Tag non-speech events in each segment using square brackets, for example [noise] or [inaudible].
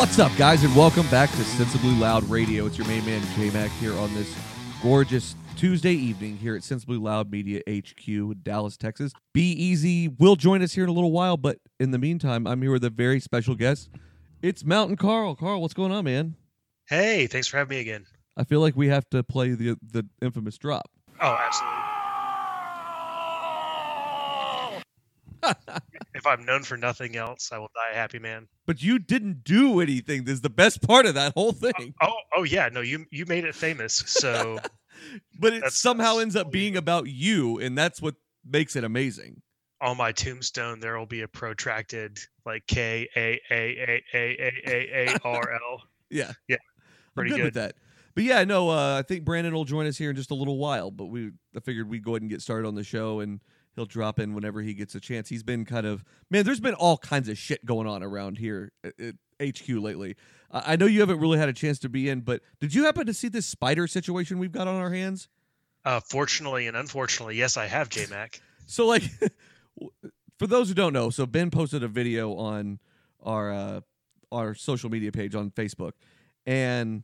What's up, guys, and welcome back to Sensibly Loud Radio. It's your main man, J Mac, here on this gorgeous Tuesday evening here at Sensibly Loud Media HQ, in Dallas, Texas. B-Eazy will join us here in a little while, but in the meantime, I'm here with a very special guest. It's Mountain Karl. Karl, what's going on, man? Hey, thanks for having me again. I feel like we have to play the the infamous drop. Oh, absolutely. [laughs] if I'm known for nothing else, I will die a happy man. But you didn't do anything. This is the best part of that whole thing. Oh, oh yeah, no, you you made it famous. So, [laughs] but it somehow ends up being about you, and that's what makes it amazing. on my tombstone, there will be a protracted like K A A A A A A A R L. [laughs] Yeah. Yeah, I'm pretty good, with that. But yeah, no, uh, I think Brandon will join us here in just a little while. But we, I figured we'd go ahead and get started on the show, and he'll drop in whenever he gets a chance. He's been kind of man. There's been all kinds of shit going on around here at, at HQ lately. I I know you haven't really had a chance to be in, but did you happen to see this spider situation we've got on our hands? Uh, fortunately and unfortunately, yes, I have J Mac. So like [laughs] for those who don't know, so Ben posted a video on our uh our social media page on Facebook and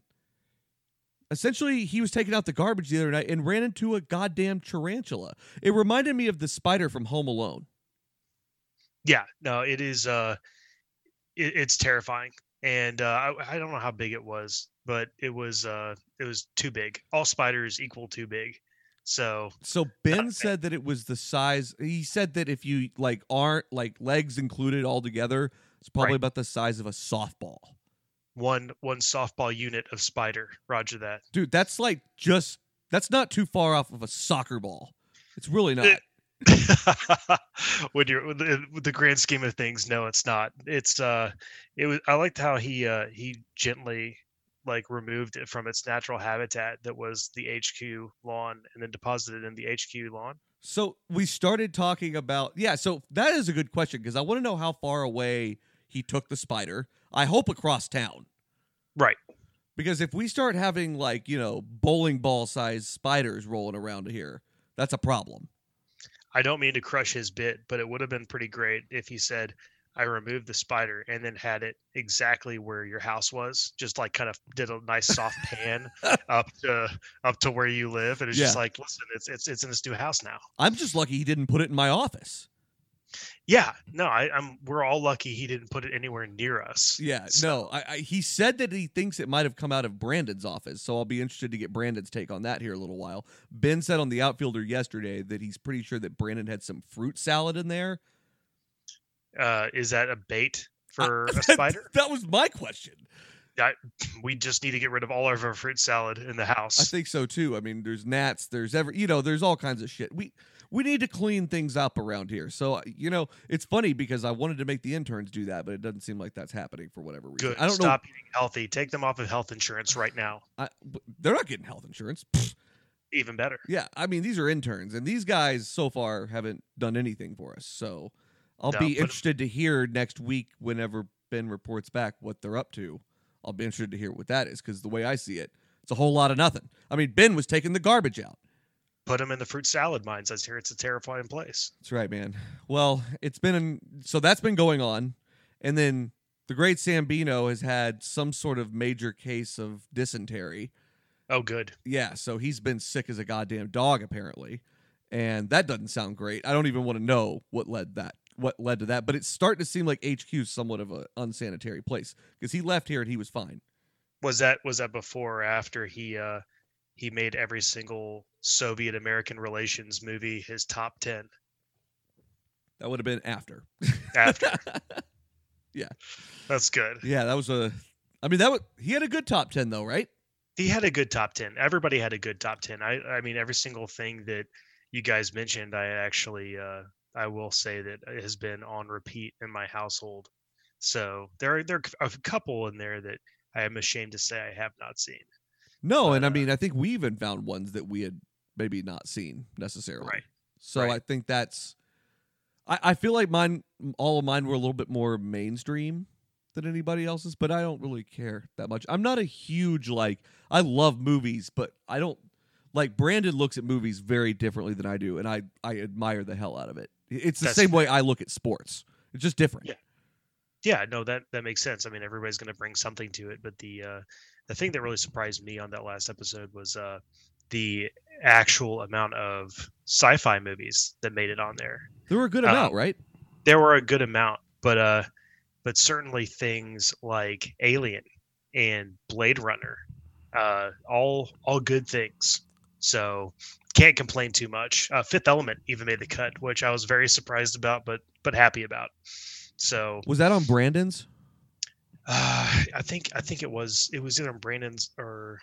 essentially he was taking out the garbage the other night and ran into a goddamn tarantula. It reminded me of the spider from Home Alone. Yeah, no, it is. Uh, it, it's terrifying, and uh, I, I don't know how big it was, but it was. Uh, it was too big. All spiders equal too big. So So Ben said that it was the size he said that if you like aren't like legs included all together, it's probably Right. about the size of a softball. One one softball unit of spider. Roger that. Dude, that's like just that's not too far off of a soccer ball. It's really not. It- [laughs] when you're with the, with the grand scheme of things, no, it's not. It's uh, it was. I liked how he uh he gently like removed it from its natural habitat that was the HQ lawn and then deposited in the HQ lawn. So we started talking about yeah. So that is a good question because I want to know how far away he took the spider. I hope across town Right. because if we start having like you know bowling ball sized spiders rolling around here, that's a problem. I don't mean to crush his bit, but it would have been pretty great if he said, I removed the spider and then had it exactly where your house was. Just like kind of did a nice soft pan [laughs] up to up to where you live. And it's just like, listen, it's it's it's in this new house now. I'm just lucky he didn't put it in my office. Yeah. No, I, I'm we're all lucky he didn't put it anywhere near us. Yeah, So- no. I, I he said that he thinks it might have come out of Brandon's office, so I'll be interested to get Brandon's take on that here a little while. Ben said on the outfielder yesterday that he's pretty sure that Brandon had some fruit salad in there. Uh is that a bait for [laughs] a That- spider? That was my question. We just need to get rid of all of our fruit salad in the house. I think so too. I mean, there's gnats, there's every, you know, there's all kinds of shit. We we need to clean things up around here. So uh, you know, it's funny because I wanted to make the interns do that, but it doesn't seem like that's happening for whatever reason. Good. I don't Stop eating healthy. Take them off of health insurance right now. know. I, they're not getting health insurance. Pfft. Even better. Yeah, I mean, these are interns, and these guys so far haven't done anything for us. So I'll No, be interested to hear next week whenever Ben reports back what they're up to. I'll be interested to hear what that is because the way I see it, it's a whole lot of nothing. I mean, Ben was taking the garbage out. Put them in the fruit salad mines. I hear it's a terrifying place. That's right, man. Well, it's been so that's been going on, and then the great Sambino has had some sort of major case of dysentery. Oh, good. Yeah, so he's been sick as a goddamn dog apparently, and that doesn't sound great. I don't even want to know what led that what led to that, but it's starting to seem like HQ is somewhat of a unsanitary place because he left here and he was fine. Was that was that before or after he uh he made every single Soviet American relations movie his top ten? That would have been after. After. [laughs] Yeah. That's good. yeah, that was a. I mean, that was he had a good top ten though, right? He had a good top ten. Everybody had a good top ten. I I mean every single thing that you guys mentioned, I actually uh I will say that it has been on repeat in my household. So there are there are a couple in there that I am ashamed to say I have not seen. No, and I Uh, mean, I think we even found ones that we had maybe not seen necessarily. Right. So Right. I think that's. I, I feel like mine, all of mine were a little bit more mainstream than anybody else's, but I don't really care that much. I'm not a huge like. I love movies, but I don't like. Brandon looks at movies very differently than I do, and I I admire the hell out of it. It's the That's same way I look at sports. It's just different. Yeah. Yeah, no, that that makes sense. I mean, everybody's going to bring something to it, but the uh, the thing that really surprised me on that last episode was uh, the actual amount of sci-fi movies that made it on there. There were a good Um, amount, right? There were a good amount, but uh, but certainly things like Alien and Blade Runner, uh, all all good things. So can't complain too much. Uh, Fifth Element even made the cut, which I was very surprised about, but but happy about. So Was that on Brandon's? Uh, I think I think it was it was either Brandon's or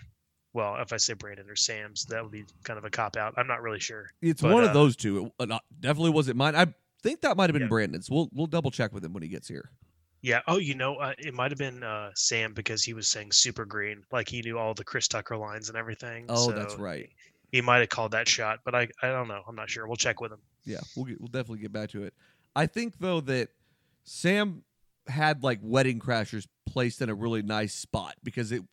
well, if I say Brandon or Sam's, that would be kind of a cop out. I'm not really sure. It's But, one uh, of those two. It uh, definitely wasn't mine. I think that might have been Yeah. Brandon's. We'll we'll double check with him when he gets here. Yeah. Oh, you know, uh, it might have been uh, Sam because he was saying super green, like he knew all the Chris Tucker lines and everything. Oh, that's so right. He might have called that shot, but I I don't know. I'm not sure. We'll check with him. Yeah, we'll get, we'll definitely get back to it. I think though that Sam had like Wedding Crashers placed in a really nice spot because it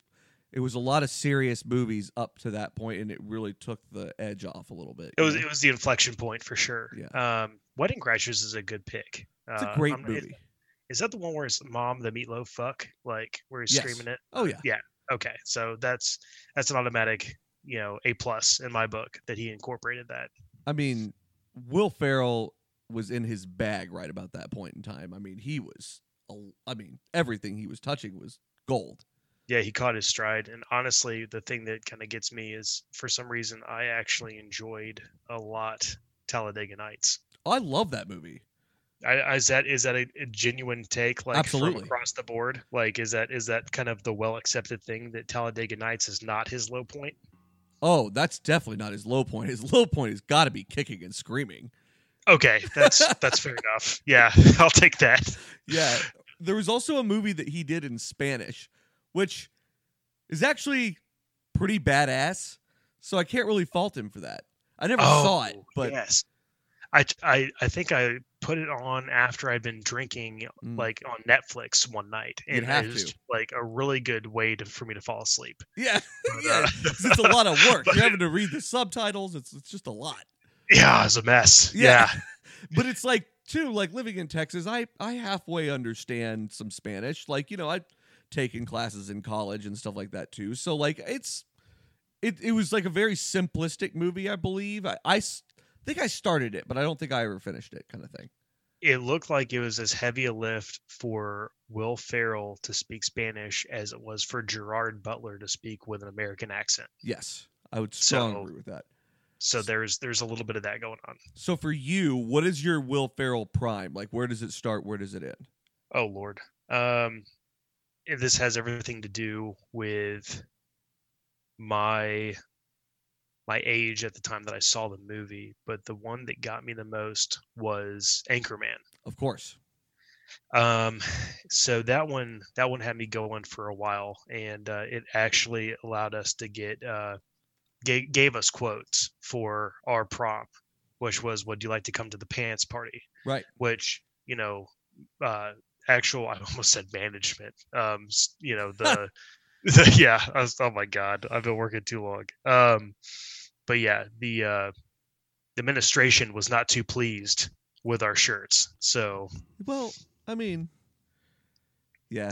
it was a lot of serious movies up to that point, and it really took the edge off a little bit. It was know? it was the inflection point for sure. Yeah. Um, Wedding Crashers is a good pick. it's a Uh, great movie. Is, that the one where his mom, the meatloaf fuck, like where he's Yes. screaming it? Oh yeah. yeah, Okay, so that's that's an automatic, you know, a plus in my book that he incorporated that. I mean, Will Ferrell was in his bag right about that point in time. I mean, he was. I mean, everything he was touching was gold. Yeah, he caught his stride. And honestly, the thing that kind of gets me is for some reason I actually enjoyed a lot Talladega Nights. I love that movie. I, I- is that is that a, a genuine take like Absolutely. from across the board? Like is that is that kind of the well accepted thing that Talladega Nights is not his low point? Oh, that's definitely not his low point. His [laughs] low point has got to be kicking and screaming. Okay, that's [laughs] that's fair enough. Yeah, [laughs] I'll take that. Yeah. There was also a movie that he did in Spanish, which is actually pretty badass. So I can't really fault him for that. I never saw it, Oh, but yes, I, I I think I put it on after I'd been drinking Mm. like on Netflix one night, and it was to. like a really good way to, for me to fall asleep. yeah, [laughs] But, yeah, uh, it's a lot of work. [laughs] You're having to read the subtitles. It's it's just a lot. Yeah, it's a mess. Yeah. Yeah, [laughs] But it's like too like living in Texas. I I halfway understand some Spanish. Like you know I've taken classes in college and stuff like that too. So like it's it it was like a very simplistic movie. I believe I, I think I started it, but I don't think I ever finished it. Kind of thing. it looked like it was as heavy a lift for Will Ferrell to speak Spanish as it was for Gerard Butler to speak with an American accent. Yes, I would strongly So- agree with that. So there's there's a little bit of that going on. So for you, what is your Will Ferrell prime? Like where does it start? Where does it end? Oh Lord. Um this has everything to do with my my age at the time that I saw the movie, but the one that got me the most was Anchorman. Of course. Um so that one that one had me going for a while and uh, it actually allowed us to get uh gave, gave us quotes for our prom which was would you like to come to the pants party Right. which you know uh actual i [laughs] almost said management um you know the, [laughs] the yeah I was, oh my god i've been working too long um but yeah the uh the administration was not too pleased with our shirts so Well, I mean, yeah.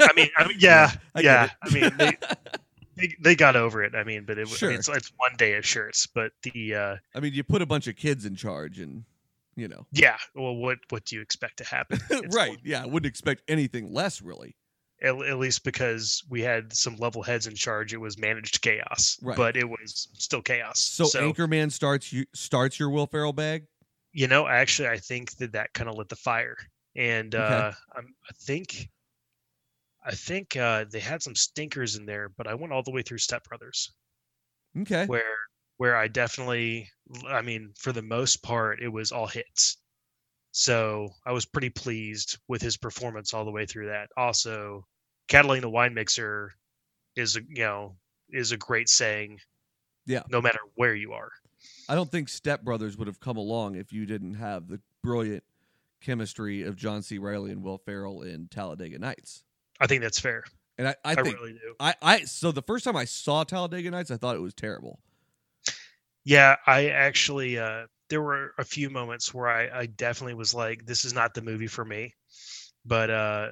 i mean, I mean [laughs] yeah I yeah i mean they, they they got over it i mean but it was Sure. it's, it's one day of shirts but the uh I mean, you put a bunch of kids in charge, and you know, yeah well what what do you expect to happen [laughs] right? one- Yeah, I wouldn't expect anything less, really. at, at least because we had some level heads in charge it was managed chaos Right. but it was still chaos So, Anchorman starts you starts your Will Ferrell bag. you know actually i think that that kind of lit the fire and Okay. uh I'm, i think i think uh they had some stinkers in there but i went all the way through step brothers Okay. where where i definitely i mean for the most part it was all hits so i was pretty pleased with his performance all the way through that also catalina wine mixer is a you know is a great saying Yeah. no matter where you are I don't think Step Brothers would have come along if you didn't have the brilliant chemistry of John C. Reilly and Will Ferrell in Talladega Nights. I think that's fair And I, I i, think really do I, I so the first time I saw Talladega Nights, I thought it was terrible. Yeah, I actually uh there were a few moments where I, I definitely was like, this is not the movie for me. but uh,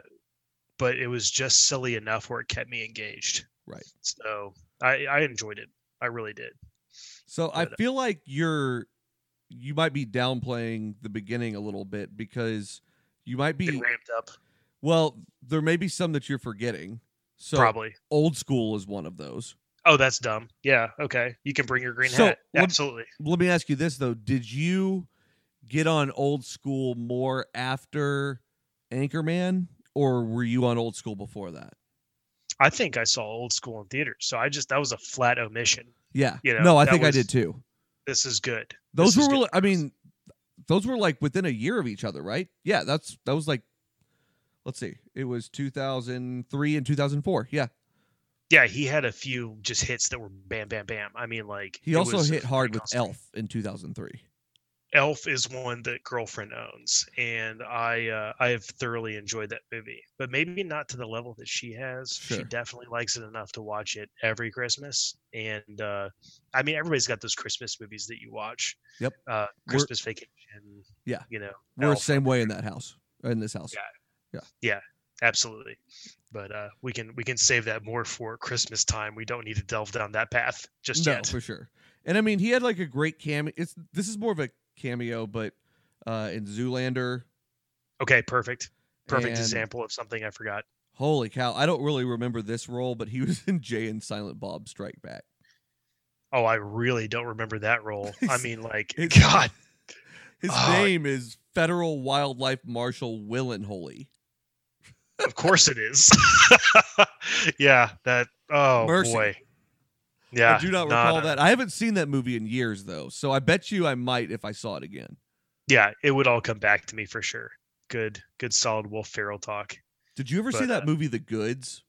but it was just silly enough where it kept me engaged. Right. So I I enjoyed it. I really did. So I feel like you're you might be downplaying the beginning a little bit because you might be ramped up well, there may be some that you're forgetting. So probably. old school is one of those. Oh, that's dumb. Yeah. Okay. You can bring your green So, hat. Absolutely. Let me ask you this though: Did you get on old school more after Anchorman, or were you on old school before that? I think I saw old school in theaters. So I just that was a flat omission. Yeah. You know, no, I think I did too. This is good. Those This were is good. I mean, those were like within a year of each other, right? Yeah. That's that was like. Let's see. It was 2003 and 2004. Yeah. yeah, he had a few just hits that were bam, bam, bam. I mean, like He also was hit hard with constant. Elf in 2003. Elf is one that girlfriend owns, and I uh, I have thoroughly enjoyed that movie, but maybe not to the level that she has. She definitely likes it enough to watch it every Christmas, and uh, I mean everybody's got those Christmas movies that you watch. Yep. Uh, We're- Christmas Vacation. Yeah. You know. We're the same way in that house, in this house. Yeah. Absolutely. But uh, we can we can save that more for Christmas time. We don't need to delve down that path just no, yet. for sure. And I mean, he had like a great cameo. It's this is more of a cameo, but uh in Zoolander. Okay, perfect. Perfect and- example of something I forgot. Holy cow! I don't really remember this role, but he was [laughs] in Jay and Silent Bob Strike Back. Oh, I really don't remember that role. I mean, like, God, [laughs] His Oh. name is Federal Wildlife Marshal Willenholly. Of course it is. [laughs] yeah, that. Oh Mercy. boy. Yeah, I do not recall nah. that. I haven't seen that movie in years though, so I bet you I might if I saw it again. Yeah, it would all come back to me for sure. Good, good, solid Wolf Ferrell talk. Did you ever see that uh, movie The Goods?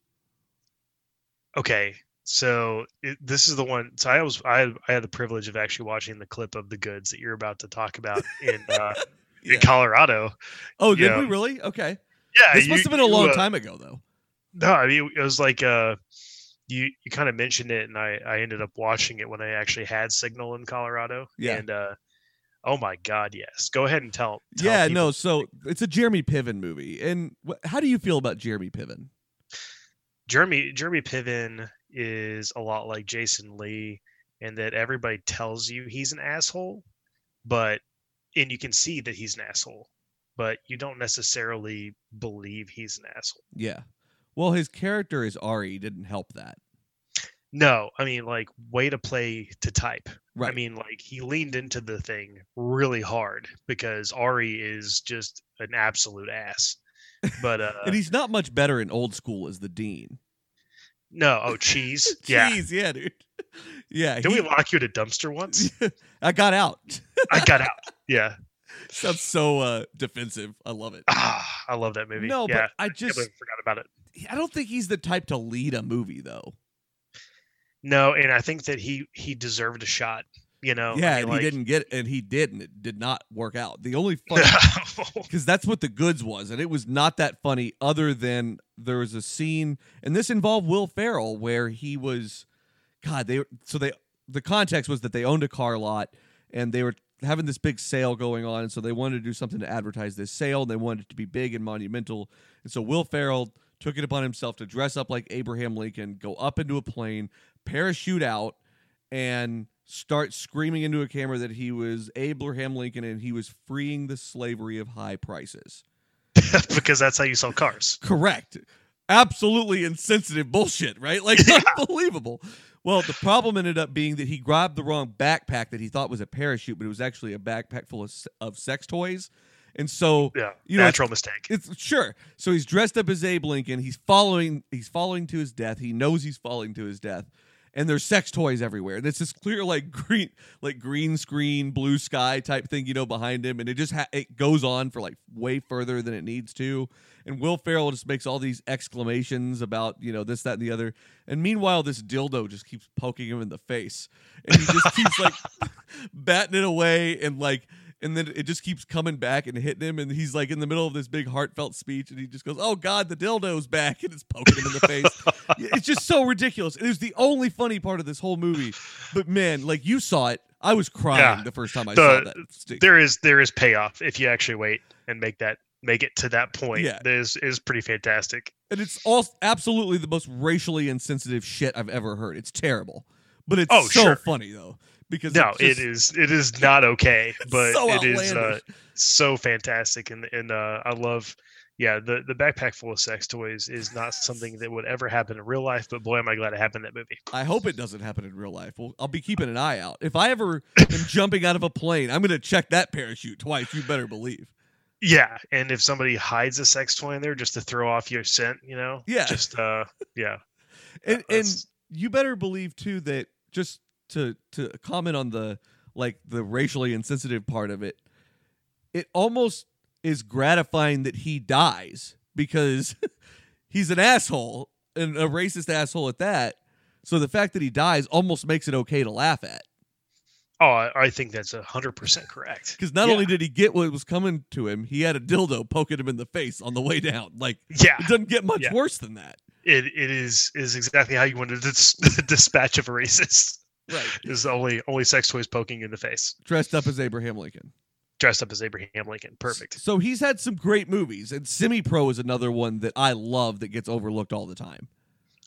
Okay, so it, this is the one. So I was I I had the privilege of actually watching the clip of the goods that you're about to talk about in uh, [laughs] Yeah. in Colorado. Oh, did yeah. we really? Okay. Yeah, This you- must have been a you, long uh, time ago though. No, I mean it was like uh you you kind of mentioned it and I I ended up watching it when I actually had signal in Colorado. Yeah. And uh oh my god, yes. Go ahead and tell. tell Yeah, no. So it's a Jeremy Piven movie, and wh- how do you feel about Jeremy Piven? Jeremy Jeremy Piven is a lot like Jason Lee in that everybody tells you he's an asshole, but and you can see that he's an asshole, but you don't necessarily believe he's an asshole. Yeah. Well, his character as Ari didn't help that. No, I mean like way to play to type. Right. I mean, like he leaned into the thing really hard because Ari is just an absolute ass. But [laughs] uh and he's not much better in old school as the dean. no, oh cheese. [laughs] yeah. Jeez, yeah, dude. [laughs] Yeah. Did he- we lock you at a dumpster once? I got out. I got out. Yeah. [laughs] Sounds so uh defensive. I love it. Ah, I love that movie. No, yeah. but I just I forgot about it. I don't think he's the type to lead a movie though. No, and I think that he he deserved a shot. You know. yeah, I mean, and like, he didn't get and he did and it did not work out. The only funny [laughs] because that's what the goods was, and it was not that funny. Other than there was a scene, and this involved Will Ferrell, where he was, God, they so they the context was that they owned a car lot, and they were having this big sale going on, and so they wanted to do something to advertise this sale, and they wanted it to be big and monumental, and so Will Ferrell took it upon himself to dress up like Abraham Lincoln, go up into a plane, parachute out, and start screaming into a camera that he was Abraham Lincoln and he was freeing the slavery of high prices. [laughs] because that's how you sell cars. Correct. Absolutely insensitive bullshit, right? Like [laughs] unbelievable. Well, the problem ended up being that he grabbed the wrong backpack that he thought was a parachute, but it was actually a backpack full of, of sex toys. And so Yeah. You know, natural mistake. it's sure. So he's dressed up as Abe Lincoln. He's following. He's following to his death. He knows he's falling to his death, and there's sex toys everywhere. And it's this clear, like green, like green screen, blue sky type thing, you know, behind him, and it just ha- it goes on for like way further than it needs to. And Will Ferrell just makes all these exclamations about you know this, that, and the other. And meanwhile, this dildo just keeps poking him in the face, and he just keeps like [laughs] batting it away and like and then it just keeps coming back and hitting him and he's like in the middle of this big heartfelt speech and he just goes oh god the dildo's back [laughs] and it's poking him in the face it's just so ridiculous it was the only funny part of this whole movie but man like you saw it i was crying Yeah. the first time i The- saw that. There is there is payoff if you actually wait and make that make it to that point Yeah. is is pretty fantastic. and it's all absolutely the most racially insensitive shit I've ever heard. It's terrible, but it's Oh, so sure. funny though because No, just it is it is not okay, [laughs] but so it is uh, so fantastic, and and uh, I love. Yeah, the, the backpack full of sex toys is not something that would ever happen in real life, but boy, am I glad it happened in that movie. I hope it doesn't happen in real life. Well, I'll be keeping an eye out. If I ever [laughs] am jumping out of a plane, I'm going to check that parachute twice. You better believe. Yeah, and if somebody hides a sex toy in there just to throw off your scent, you know, Yeah. just uh, yeah, [laughs] And and you better believe too that just to to comment on the like the racially insensitive part of it, it almost is gratifying that he dies because [laughs] he's an asshole and a racist asshole at that. So the fact that he dies almost makes it okay to laugh at. oh, I, think that's a hundred percent correct. Because not Yeah. only did he get what was coming to him, he had a dildo poking him in the face on the way down. Like Yeah, it doesn't get much Yeah. worse than that. it it is is exactly how you want to dis- [laughs] dispatch of a racist. Right. [laughs] Is only only sex toys poking in the face, Dressed up as Abraham Lincoln. dressed up as Abraham Lincoln. Perfect. So he's had some great movies, and Semi Pro is another one that I love that gets overlooked all the time.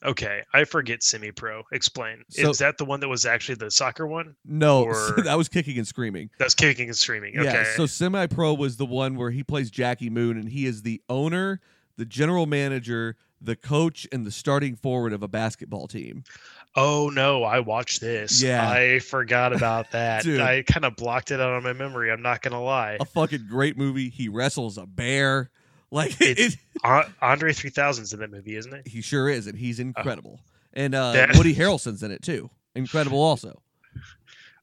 Okay, I forget semi pro. Explain. So- is that the one that was actually the soccer one? No, [laughs] Or- that was kicking and screaming. That's kicking and screaming. Okay. Yeah, so Semi Pro was the one where he plays Jackie Moon, and he is the owner, the general manager, the coach, and the starting forward of a basketball team. Oh no, I watched this. Yeah. I forgot about [laughs] that. I kind of blocked it out of my memory. I'm not gonna lie. A fucking great movie. He wrestles a bear. Like [laughs] It's- it, An- Andre 3000's in that movie, isn't it? he sure is, and he's incredible. and uh, that- Woody Harrelson's in it too. Incredible, [laughs] also.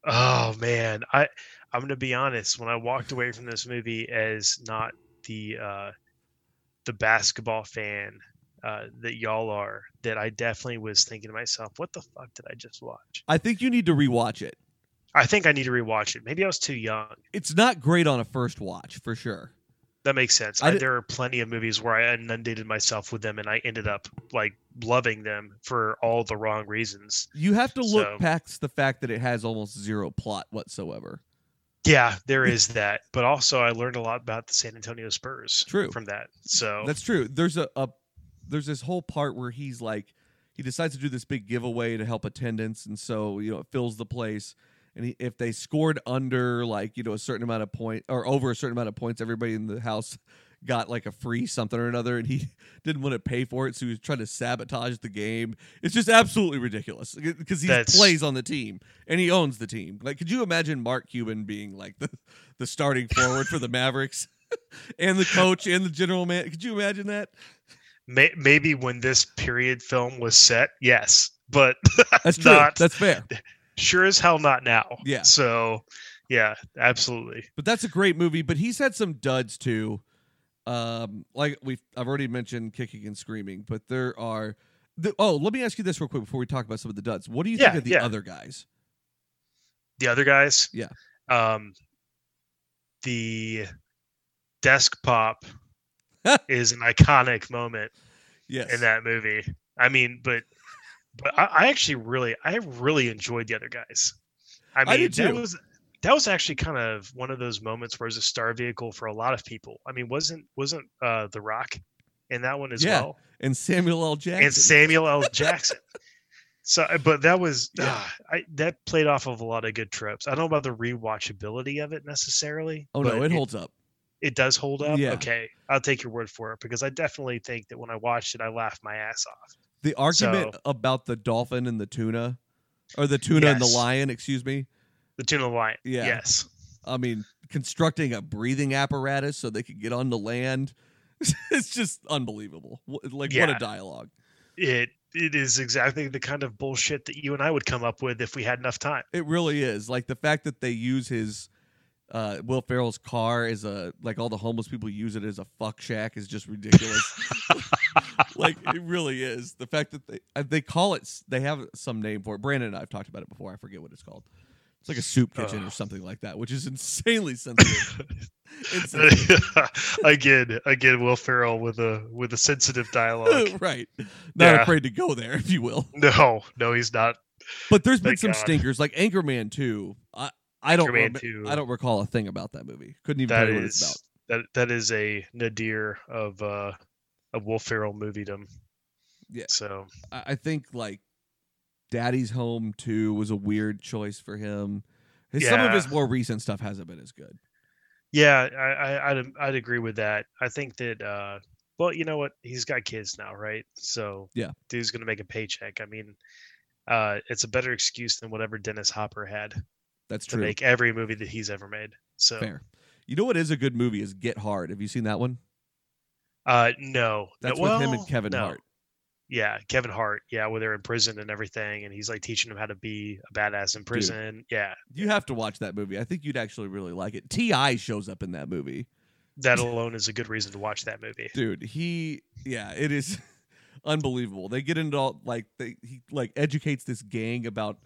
Oh man, I I'm gonna be honest. When I walked away from this movie as not the uh, the basketball fan uh, that y'all are, that I definitely was thinking to myself, "What the fuck did I just watch?" I think you need to rewatch it. I think I need to rewatch it. Maybe I was too young. It's not great on a first watch for sure. That makes sense. I there are plenty of movies where I inundated myself with them, and I ended up like loving them for all the wrong reasons. You have to look So- past the fact that it has almost zero plot whatsoever. Yeah, there is that, but also I learned a lot about the San Antonio Spurs True. from that. So That's true. There's a, a there's this whole part where he's like he decides to do this big giveaway to help attendance, and so you know it fills the place. And he, if they scored under like you know a certain amount of point or over a certain amount of points, everybody in the house [laughs] got like a free something or another, and he [laughs] didn't want to pay for it, so he was trying to sabotage the game. It's just absolutely ridiculous because he That's- plays on the team and he owns the team. Like, could you imagine Mark Cuban being like the the starting forward for the Mavericks? [laughs] and the coach and the general man. Could you imagine that? May, maybe when this period film was set, yes, but [laughs] That's true. Not- That's fair. sure as hell not now. Yeah. So, yeah, absolutely. But that's a great movie. But he's had some duds too. Um, like we've I've already mentioned kicking and screaming, but there are. The, oh, let me ask you this real quick before we talk about some of the duds. What do you think of the yeah. other guys? The other guys, Yeah. Um, the desk pop [laughs] is an iconic moment Yes. in that movie. I mean, but but I, I actually really I really enjoyed the other guys. I I mean, did that was that was actually kind of one of those moments where it was a star vehicle for a lot of people. I mean, wasn't wasn't uh, The Rock in that one as Yeah, well? and Samuel L. Jackson. And Samuel L. Jackson. [laughs] So, uh, but that was Yeah. ah, I, that played off of a lot of good tropes. I don't know about the rewatchability of it necessarily. oh no, but it holds up. It does hold up. Yeah. Okay, I'll take your word for it because I definitely think that when I watched it, I laughed my ass off. The argument about the dolphin and the tuna, or the tuna and the lion. Excuse me. The tuna and the lion. Yeah. Yes. I mean, constructing a breathing apparatus so they could get on the land. [laughs] it's just unbelievable. Like what a dialogue. It it is exactly the kind of bullshit that you and I would come up with if we had enough time. It really is. Like the fact that they use his uh, Will Ferrell's car is a like all the homeless people use it as a fuck shack is just ridiculous. [laughs] like it really is. The fact that they uh, they call it they have some name for it. Brandon and I've talked about it before. I forget what it's called. It's like a soup kitchen or something like that, which is insanely sensitive. [laughs] [laughs] Again, again, Will Ferrell with a with a sensitive dialogue. right. Not Yeah. afraid to go there, if you will. no, no, he's not. But there's been some God. stinkers, like Anchorman 2. I I don't rem- 2. I don't recall a thing about that movie. Couldn't even tell you what it's about. is that that is a nadir of uh of Will Ferrell moviedom. Yeah. So I, I think like Daddy's Home too was a weird choice for him. His, Some of his more recent stuff hasn't been as good. yeah, I, I I'd I'd agree with that. I think that uh well, you know what? He's got kids now, right? So Yeah. dude's gonna make a paycheck. I mean, uh, it's a better excuse than whatever Dennis Hopper had That's to true. make every movie that he's ever made. So Fair. You know what is a good movie is Get Hard. Have you seen that one? Uh, no, That's no, with him and Kevin no. Hart. Yeah, Kevin Hart. Yeah, where they're in prison and everything, and he's like teaching them how to be a badass in prison. Yeah, You have to watch that movie. I think you'd actually really like it. T.I. shows up in that movie, that [laughs] alone is a good reason to watch that movie. dude. He, yeah, it is [laughs] unbelievable. They get into all like they he like educates this gang about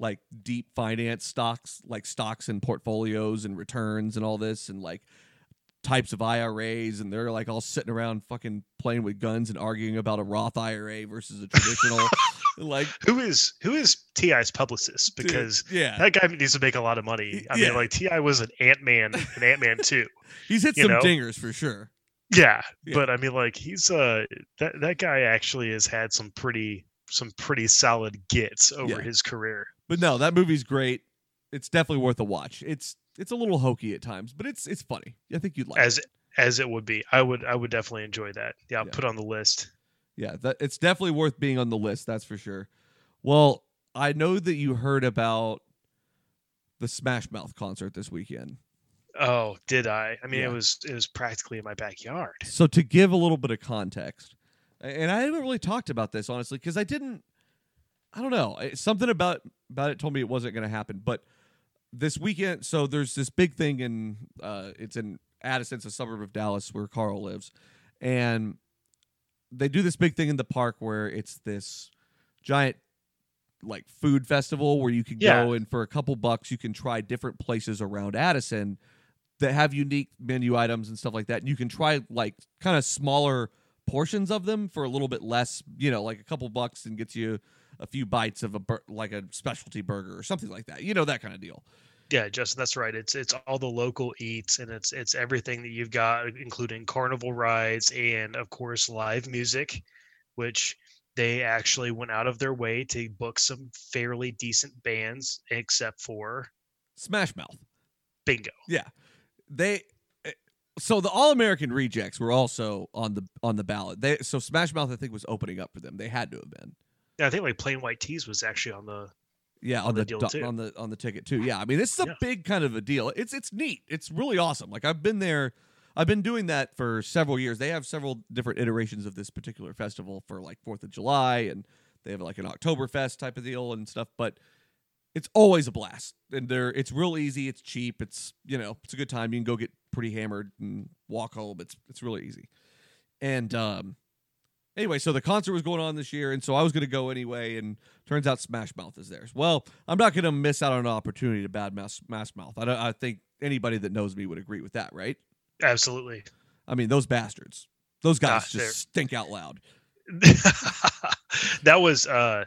like deep finance stocks, like stocks and portfolios and returns and all this, and like types of IRAs, and they're like all sitting around fucking playing with guns and arguing about a Roth IRA versus a traditional. [laughs] like, Who is who is T.I.'s publicist? dude, Because yeah, that guy needs to make a lot of money. I Yeah. mean, like T.I. was an Ant Man, an Ant Man [laughs] too. he's hit some know? dingers for sure. Yeah, Yeah. but I mean, like he's uh that that guy actually has had some pretty some pretty solid gets over Yeah. his career. But no, that movie's great. It's definitely worth a watch. It's it's a little hokey at times, but it's it's funny. I think you'd like as it. as it would be. I would I would definitely enjoy that. Yeah, I'll Yeah. put on the list. Yeah, that it's definitely worth being on the list, that's for sure. Well, I know that you heard about the Smash Mouth concert this weekend. Oh, did I? I mean, Yeah. it was it was practically in my backyard. So to give a little bit of context, and I haven't really talked about this honestly because I didn't. I don't know. Something about about it told me it wasn't going to happen. But this weekend, so there's this big thing in. Uh, it's in Addison, it's a suburb of Dallas where Karl lives, and they do this big thing in the park where it's this giant like food festival where you can Yeah. go and for a couple bucks you can try different places around Addison that have unique menu items and stuff like that. And you can try like kind of smaller portions of them for a little bit less, you know, like a couple bucks and gets you a few bites of a bur- like a specialty burger or something like that. You know that kind of deal. Yeah, Justin, that's right. It's it's all the local eats and it's it's everything that you've got, including carnival rides and of course live music, which they actually went out of their way to book some fairly decent bands, except for Smash Mouth. Bingo. Yeah, they eh, so the All American Rejects were also on the on the ballot. They so Smash Mouth I think was opening up for them. They had to have been. Yeah, I think like Plain White T's was actually on the Yeah, on on the the, deal, do- too. on the on the ticket too. Yeah, I mean this is a Yeah. big kind of a deal. It's it's neat. It's really awesome. Like I've been there. I've been doing that for several years. They have several different iterations of this particular festival for like Fourth of July, and they have like an Oktoberfest type of deal and stuff. But it's always a blast, and they're it's real easy. It's cheap. It's you know it's a good time. You can go get pretty hammered and walk home. It's it's really easy. And um, anyway, so the concert was going on this year, and so I was going to go anyway. And turns out Smash Mouth is there. Well, I'm not going to miss out on an opportunity to bad mouth Smash Mouth. I don't. I think anybody that knows me would agree with that, right? absolutely. I mean, those bastards. Those guys Ah, just they're- stink out loud. [laughs] that was uh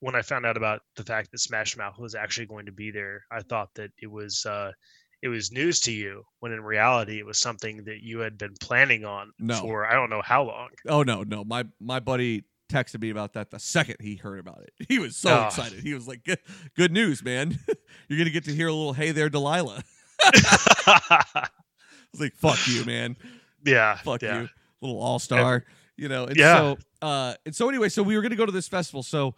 when I found out about the fact that Smash Mouth was actually going to be there. I thought that it was uh it was news to you when in reality it was something that you had been planning on No. for I don't know how long. Oh no, no. My my buddy texted me about that the second he heard about it. [laughs] He was so Ah. excited. He was like, "Good, news, man. [laughs] You're gonna get to hear a little "Hey there, Delilah." [laughs] I was like, "Fuck you, man. yeah. Fuck yeah. you, little all star." You know. And Yeah. So, uh, and so anyway, so we were gonna go to this festival. So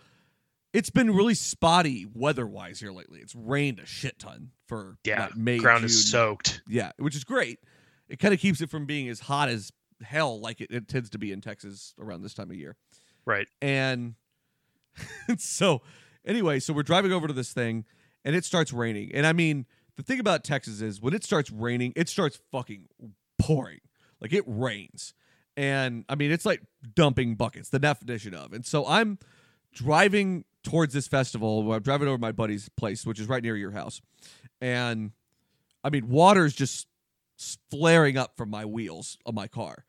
it's been really spotty weather-wise here lately. It's rained a shit ton for Yeah, like, May, Ground June. is soaked. Yeah, which is great. It kind of keeps it from being as hot as hell, like it, it tends to be in Texas around this time of year. Right. And [laughs] so, anyway, so we're driving over to this thing, and it starts raining. And I mean, the thing about Texas is when it starts raining, it starts fucking pouring. Like it rains. And I mean, it's like dumping buckets, the definition of. And so I'm driving towards this festival. I'm driving over to my buddy's place, which is right near your house. And I mean, water's just flaring up from my wheels of my car.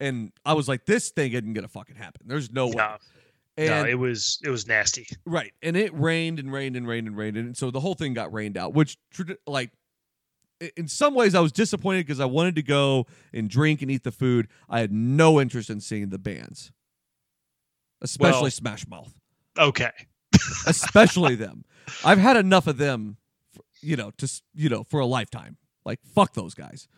And I was like, this thing isn't going to fucking happen. There's no way. No, And no, it was it was nasty. Right. And it rained and rained and rained and rained. And so the whole thing got rained out, which, like, in some ways I was disappointed because I wanted to go and drink and eat the food. I had no interest in seeing the bands, especially Well- Smash Mouth, Okay. [laughs] especially them. I've had enough of them, for, you know, just you know, for a lifetime. Like fuck those guys.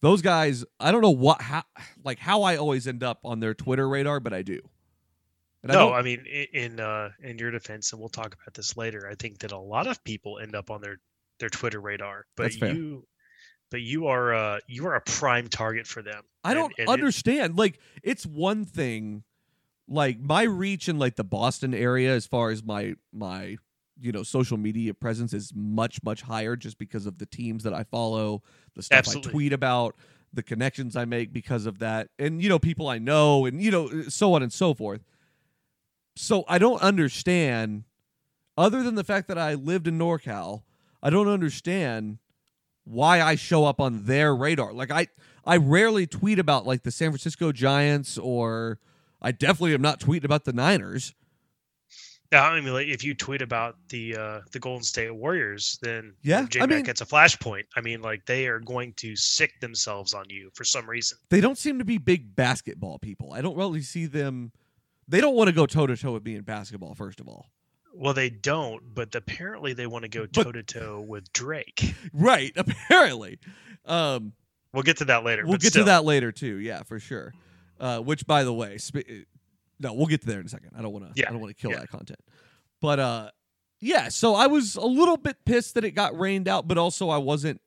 Those guys, I don't know what how like how I always end up on their Twitter radar, but I do. And no, don't- I mean in uh in your defense, and we'll talk about this later. I think that a lot of people end up on their their Twitter radar, but you but you are uh you are a prime target for them. I don't and it- understand. like, it's one thing, like my reach in like the Boston area, as far as my my you know social media presence is much much higher, just because of the teams that I follow, the stuff Absolutely. I tweet about, the connections I make because of that, and you know people I know, and you know so on and so forth. So I don't understand, other than the fact that I lived in NorCal, I don't understand why I show up on their radar. Like I I rarely tweet about like the San Francisco Giants or I definitely am not tweeting about the Niners. Yeah, I mean, like if you tweet about the uh, the Golden State Warriors, then Yeah, J I Mac mean- gets a flashpoint. I mean, like they are going to sic themselves on you for some reason. They don't seem to be big basketball people. I don't really see them they don't want to go toe to toe with me in basketball, first of all. Well, they don't, but apparently they want to go toe to toe with Drake. Right, [laughs] apparently. Um We'll get to that later. we'll get still. to that later too. Yeah, for sure. Uh, which, by the way, sp- no, we'll get to there in a second. I don't want to. Yeah, I don't want to kill yeah. that content. But uh, yeah. So I was a little bit pissed that it got rained out, but also I wasn't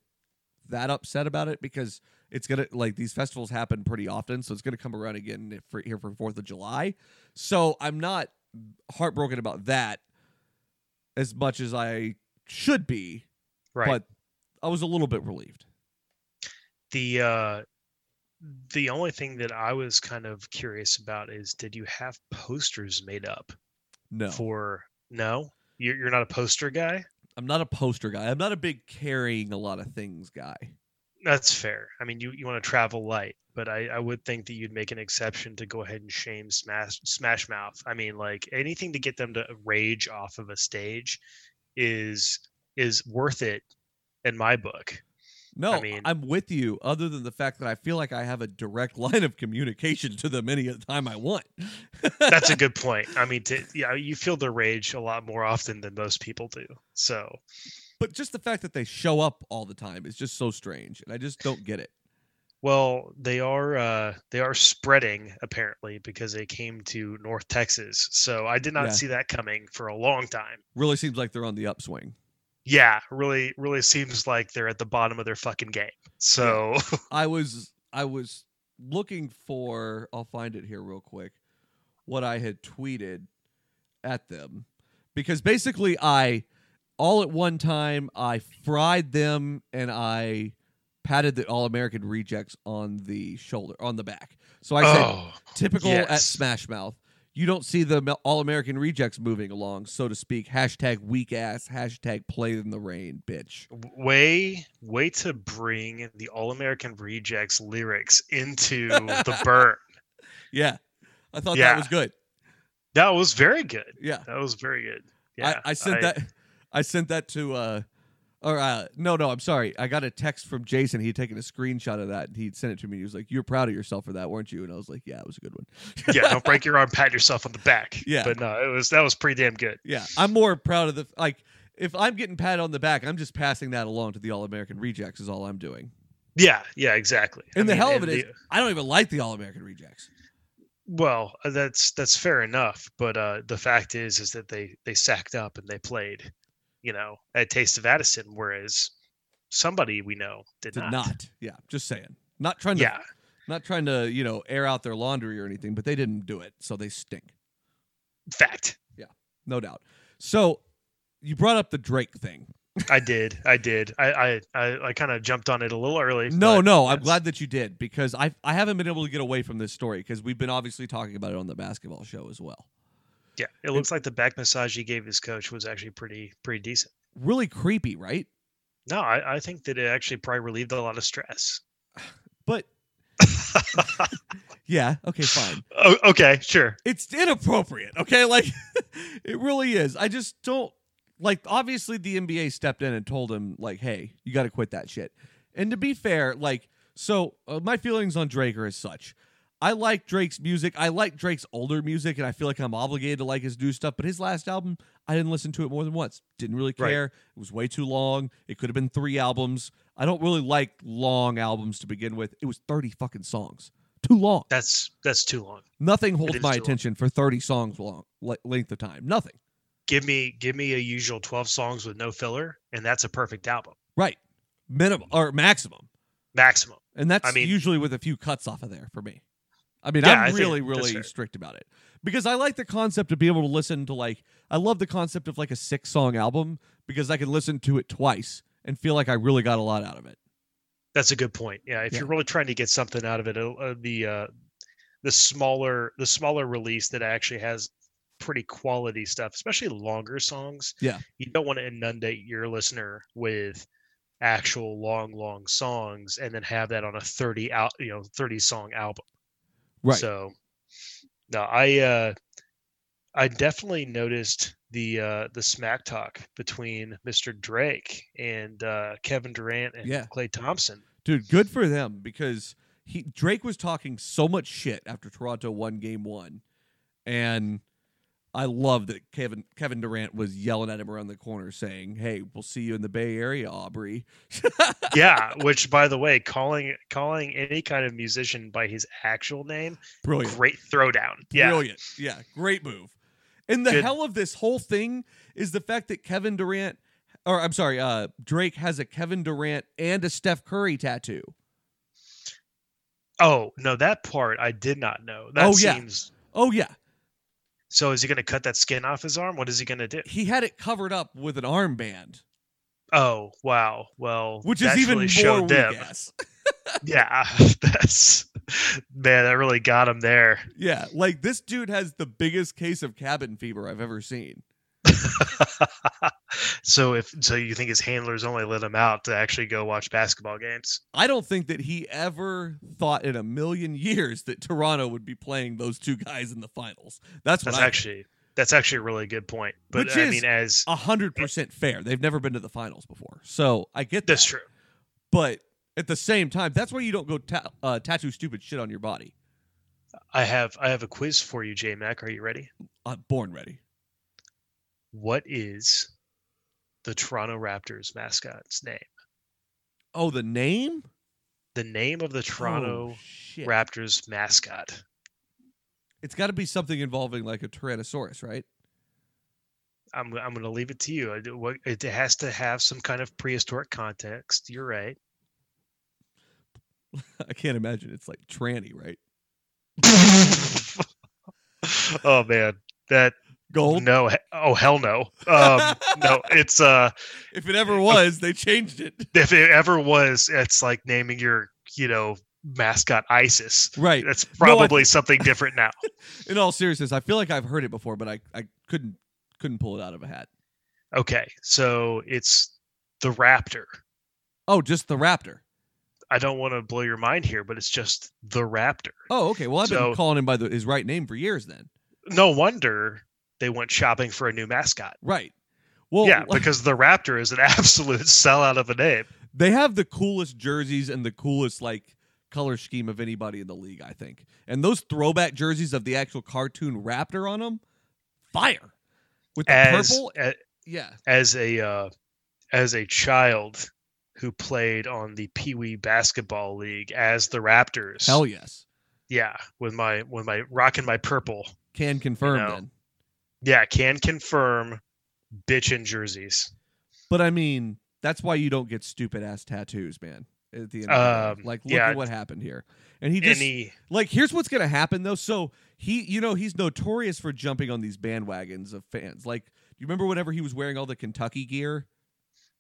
that upset about it because it's gonna like these festivals happen pretty often, so it's gonna come around again for here for Fourth of July. So I'm not heartbroken about that as much as I should be, right. but I was a little bit relieved. the uh the only thing that I was kind of curious about is did you have posters made up No. for no? You're, you're not a poster guy? I'm not a poster guy. I'm not a big carrying a lot of things guy. That's fair. I mean, you, you want to travel light, but I, I would think that you'd make an exception to go ahead and shame Smash Smash Mouth. I mean, like anything to get them to rage off of a stage is is worth it in my book. No, I mean- am with you. Other than the fact that I feel like I have a direct [laughs] line of communication to them any time I want. [laughs] That's a good point. I mean, to, yeah, you feel the rage a lot more often than most people do. So but just the fact that they show up all the time is just so strange, and I just don't get it. Well, they are uh, they are spreading apparently because they came to North Texas. So I did not Yeah. see that coming for a long time. Really seems like they're on the upswing. Yeah, really, really seems like they're at the bottom of their fucking game. So [laughs] I was I was looking for. I'll find it here real quick. What I had tweeted at them because basically I all at one time I fried them and I patted the All American rejects on the shoulder on the back. So I said oh, typical at. Smash Mouth. You don't see the All American rejects moving along, so to speak. Hashtag weak ass. Hashtag play in the rain, bitch. way way to bring the All American Rejects lyrics into the [laughs] burn. Yeah, I thought Yeah. that was good. That was very good. Yeah, That was very good. Yeah, I, I sent that. I sent that to. uh or uh, no, no, I'm sorry. I got a text from Jason. He'd taken a screenshot of that. and He'd sent it to me. He was like, "You're proud of yourself for that, weren't you?" And I was like, "Yeah, it was a good one." [laughs] yeah, don't break your arm, pat yourself on the back. Yeah. but no, it was that was pretty damn good. Yeah, I'm more proud of the like. If I'm getting pat on the back, I'm just passing that along to the All American Rejects. Is all I'm doing. Yeah, yeah, exactly. I And the mean, hell of it and is, I don't even like the All American Rejects. well, uh, that's that's fair enough. But uh, the fact is, is that they they sacked up and they played, you know, at Taste of Addison, whereas somebody we know did, Did not. not. Yeah, just saying. Not trying to. Yeah, Not trying to you know air out their laundry or anything, but they didn't do it, so they stink, fact. Yeah, no doubt. So you brought up the Drake thing. I did. I did. I I I, I kind of jumped on it a little early. No, no, I'm glad that you did because I I haven't been able to get away from this story because we've been obviously talking about it on the basketball show as well. Yeah, it looks like the back massage he gave his coach was actually pretty pretty decent. Really creepy, right? No, I, I think that it actually probably relieved a lot of stress. [sighs] But [laughs] yeah, okay, fine. oh, okay, sure. It's inappropriate, okay? Like [laughs] it really is. I just don't like obviously the NBA stepped in and told him like, "Hey, you got to quit that shit." And to be fair, like, so uh, my feelings on Drake are as such. I like Drake's music. I like Drake's older music, and I feel like I'm obligated to like his new stuff. But his last album, I didn't listen to it more than once. Didn't really Right. care. It was way too long. It could have been three albums. I don't really like long albums to begin with. It was 30 fucking songs. Too long. That's that's too long. Nothing holds my too long. attention for 30 songs long le- length of time. Nothing. Give me give me a usual 12 songs with no filler and that's a perfect album. Right. Minimum or maximum. Maximum. And that's I mean- usually with a few cuts off of there for me. I mean, Yeah, I I'm think really, really fair. strict about it because I like the concept of being able to listen to like, I love the concept of like a six song album because I can listen to it twice and feel like I really got a lot out of it. That's a good point. Yeah, if Yeah. you're really trying to get something out of it, uh, uh, the uh, the smaller the smaller release that actually has pretty quality stuff, especially longer songs. Yeah. you don't want to inundate your listener with actual long, long songs and then have that on a thirty out, you know, thirty song album. Right. So, no, I uh, I definitely noticed the uh, the smack talk between Mr. Drake and uh, Kevin Durant and Yeah. Klay Thompson. Dude, good for them because he Drake was talking so much shit after Toronto won game one. And I love that Kevin Kevin Durant was yelling at him around the corner saying, Hey, we'll see you in the Bay Area, Aubrey. [laughs] yeah, which by the way, calling calling any kind of musician by his actual name, Brilliant. great throwdown. Yeah, Brilliant. Yeah, great move. And the Good. hell of this whole thing is the fact that Kevin Durant, or I'm sorry, uh, Drake has a Kevin Durant and a Steph Curry tattoo. Oh no, that part I did not know. That Oh, yeah. seems. Oh yeah, So is he going to cut that skin off his arm? What is he going to do? he had it covered up with an armband, Oh wow. Well, which is even really more showed them. [laughs] [laughs] Yeah, [laughs] that's man. That really got him there. Yeah, like this dude has the biggest case of cabin fever I've ever seen. [laughs] so if so, you think his handlers only let him out to actually go watch basketball games? I don't think that he ever thought in a million years that Toronto would be playing those two guys in the finals. That's what That's actually that's actually a really good point. But Which I is- mean, as a hundred percent fair. They've never been to the finals before, so I get that. that's true. But at the same time, that's why you don't go ta- uh, tattoo stupid shit on your body. I have I have a quiz for you, J Mac. Are you ready? Uh, born ready. What is the Toronto Raptors mascot's name? Oh, the name? The name of the Toronto Oh. Raptors mascot. It's got to be something involving like a Tyrannosaurus, right? I'm I'm going to leave it to you. I do- what- It has to have some kind of prehistoric context. You're right. [laughs] I can't imagine it's like tranny, right? oh man, that Gold. no. Oh hell no. Um, [laughs] no, it's uh. If it ever was, they changed it. if it ever was, it's like naming your, you know, mascot ISIS. Right. That's No, I- probably something different now. [laughs] In all seriousness, I feel like I've heard it before, but I, I couldn't couldn't pull it out of a hat. Okay, so it's the Raptor. Oh, just the Raptor. I don't want to blow your mind here, but it's just the Raptor. Oh, okay. Well, I've been calling him by the, his right name for years then. No wonder they went shopping for a new mascot. Right. Well, yeah, because the Raptor is an [laughs] absolute sellout of a name. they have the coolest jerseys and the coolest like color scheme of anybody in the league, I think. And those throwback jerseys of the actual cartoon Raptor on them, fire. With the As purple, a- yeah. as a uh, as a child who played on the Pee Wee basketball league as the Raptors. Hell yes. yeah, with my with my rocking my purple. Can confirm know. then. Yeah, can confirm bitchin' jerseys. But I mean, that's why you don't get stupid ass tattoos, man. At the end the Um. Like, look yeah. at what happened here. And he just Any like here's what's gonna happen though. So he, you know, he's notorious for jumping on these bandwagons of fans. Like, do you remember whenever he was wearing all the Kentucky gear?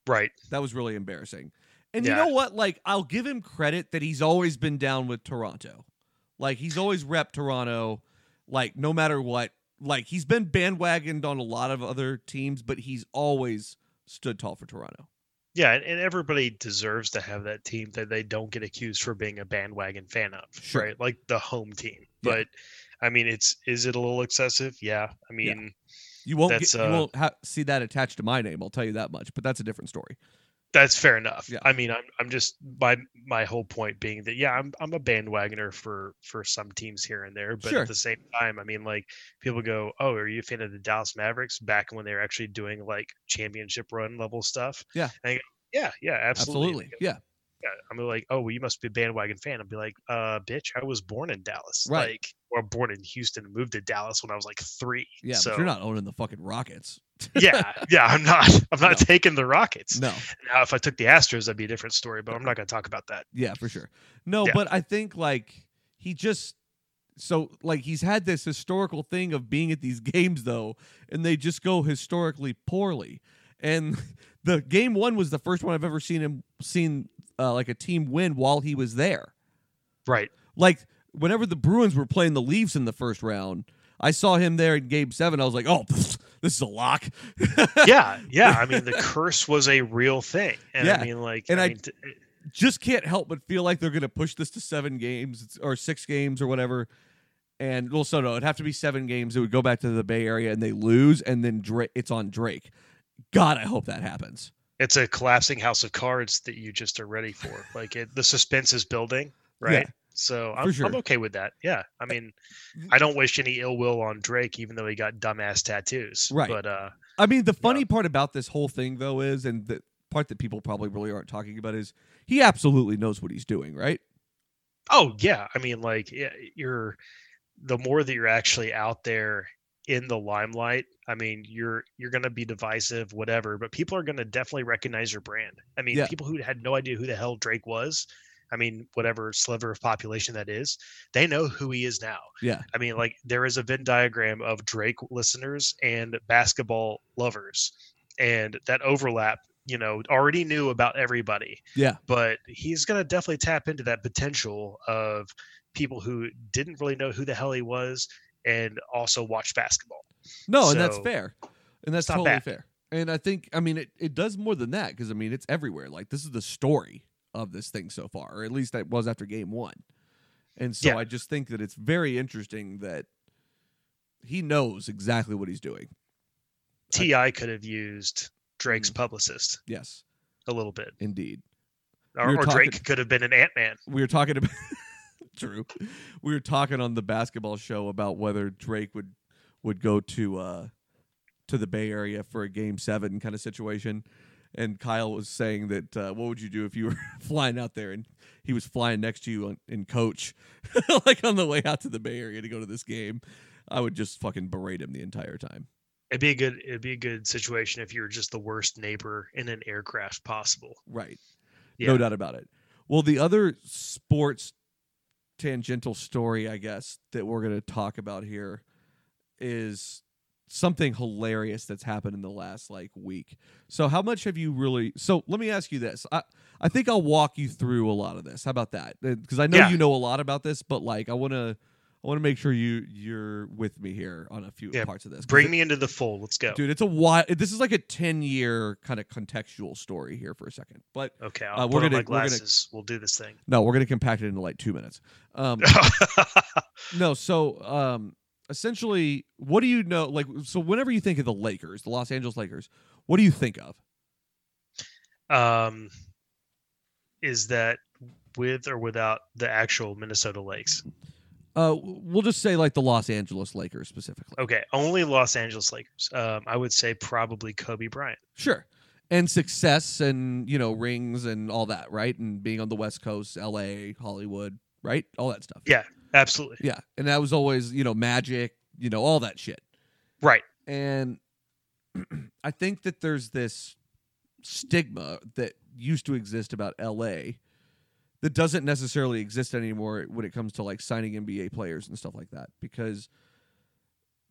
right. That was really embarrassing. And you know what? Like, I'll give him credit that he's always been down with Toronto. Like, he's always rep Toronto. Like, no matter what. Like, he's been bandwagoned on a lot of other teams, but he's always stood tall for Toronto. Yeah, and, everybody deserves to have that team that they don't get accused for being a bandwagon fan of, Sure. right? Like the home team. Yeah. But I mean, it's is it a little excessive? Yeah. I Yeah. mean, You won't get, you uh, won't ha- see that attached to my name. I'll tell you that much. But that's a different story. That's fair enough. Yeah. I mean, I'm I'm just my my whole point being that yeah, I'm I'm a bandwagoner for for some teams here and there, but Sure. at the same time, I mean, like people go, oh, are you a fan of the Dallas Mavericks back when they were actually doing like championship run level stuff? Yeah. And I go, yeah, yeah, absolutely. Absolutely. Yeah, I'm like, oh, well, you must be a bandwagon fan. I'll be like, uh, bitch, I was born in Dallas, Right. like, or born in Houston, and moved to Dallas when I was like three. Yeah. so you're not owning the fucking Rockets. yeah, [laughs] yeah, I'm not. I'm not No. taking the Rockets. No. Now, if I took the Astros, that'd be a different story. But I'm not going to talk about that. Yeah, for sure. No, Yeah. but I think like he just so like he's had this historical thing of being at these [laughs] games though, and they just go historically poorly. And [laughs] the game one was the first one I've ever seen him seen uh, like a team win while he was there. Right. Like whenever the Bruins were playing the Leafs in the first round, I saw him there in game seven. I was like, oh, [laughs] this is a lock. [laughs] Yeah, yeah. I mean, the curse was a real thing, and Yeah, I mean, like, and I, I- mean, t- just can't help but feel like they're going to push this to seven games or six games or whatever. And well, so no, it'd have to be seven games. It would go back to the Bay Area and they lose, and then Drake, it's on Drake. God, I hope that happens. It's a collapsing house of cards that you just are ready for. Like, it, the suspense is building, right? So I'm, sure. I'm okay with that. Yeah. I mean, I don't wish any ill will on Drake, even though he got dumbass tattoos. Right. But uh, I mean, the funny part about this whole thing, though, is, and the part that people probably really aren't talking about is he absolutely knows what he's doing, right? Oh yeah, I mean like you're the more that you're actually out there in the limelight, I mean you're you're going to be divisive whatever, but people are going to definitely recognize your brand. I mean Yeah. people who had no idea who the hell Drake was, I mean whatever sliver of population that is, they know who he is now. Yeah, I mean like there is a Venn diagram of Drake listeners and basketball lovers and that overlap, you know, already knew about everybody yeah, but he's going to definitely tap into that potential of people who didn't really know who the hell he was and also watch basketball. no, and that's fair, and that's not totally bad. fair. And I think, I mean, it, it does more than that because I mean, it's everywhere. Like this is the story of this thing so far, or at least that was after game one. And so Yeah. I just think that it's very interesting that he knows exactly what he's doing. T.I could have used Drake's Mm. publicist Yes, a little bit, indeed. or, We or talking- Drake could have been an Ant Man. we were talking about [laughs] true. We were talking on the basketball show about whether drake would would go to uh to the bay area for a game seven kind of situation. And kyle was saying that uh, what would you do if you [laughs] were flying out there and he was flying next to you on, in coach [laughs] like on the way out to the bay area to go to this game? I would just fucking berate him the entire time. It'd be a good it'd be a good situation if you were just the worst neighbor in an aircraft possible. right. Yeah. no doubt about it. Well the other sports tangential story i guess that we're going to talk about here is something hilarious that's happened in the last like week. So how much have you really so let me ask you this. I i think i'll walk you through a lot of this. How about that? Uh, because i know Yeah. you know a lot about this but like i want to i want to make sure you you're with me here on a few Yeah, parts of this. Bring it- me into the fold. Let's go. dude it's a while this is like a 10 year kind of contextual story here for a second but Okay, uh, I'll we're put on gonna- my we're gonna- glasses. We'll do this thing. no we're going to compact it into like two minutes um [laughs] No, so um essentially what do you know like so whenever you think of the Lakers, the Los Angeles Lakers, what do you think of? um, is that with or without the actual Minnesota Lakes? Uh we'll just say like the Los Angeles Lakers specifically. Okay, only Los Angeles Lakers. Um, I would say probably Kobe Bryant. Sure. And success and, you know, rings and all that, right? And being on the West Coast, LA, Hollywood, right? All that stuff. Yeah, absolutely. Yeah. And that was always, you know, magic, you know, all that shit. Right. And [clears throat] I think that there's this stigma that used to exist about LA that doesn't necessarily exist anymore when it comes to like signing NBA players and stuff like that because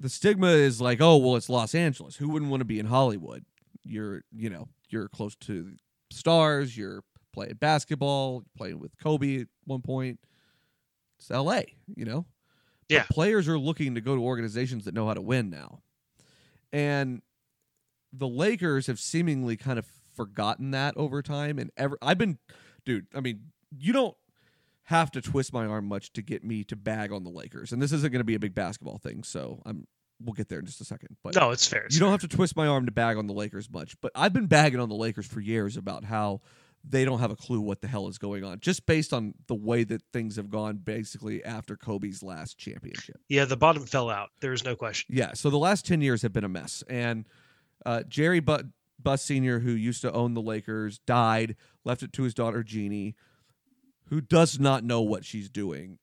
the stigma is like, oh, well, it's Los Angeles. Who wouldn't want to be in Hollywood? You're, you know, you're close to stars, you're playing basketball, playing with Kobe at one point. It's LA, you know? But Yeah. players are looking to go to organizations that know how to win now. And the Lakers have seemingly kind of forgotten that over time. And ever, I've been, dude, I mean, you don't, have to twist my arm much to get me to bag on the Lakers. And this isn't going to be a big basketball thing, so I'm we'll get there in just a second. But no, it's fair. It's you don't fair. have to twist my arm to bag on the Lakers much, but I've been bagging on the Lakers for years about how they don't have a clue what the hell is going on, just based on the way that things have gone basically after Kobe's last championship. Yeah, the bottom fell out. There's no question. Yeah, so the last 10 years have been a mess. And uh, Jerry Butt, Buss Sr., who used to own the Lakers, died, left it to his daughter, Jeannie, who does not know what she's doing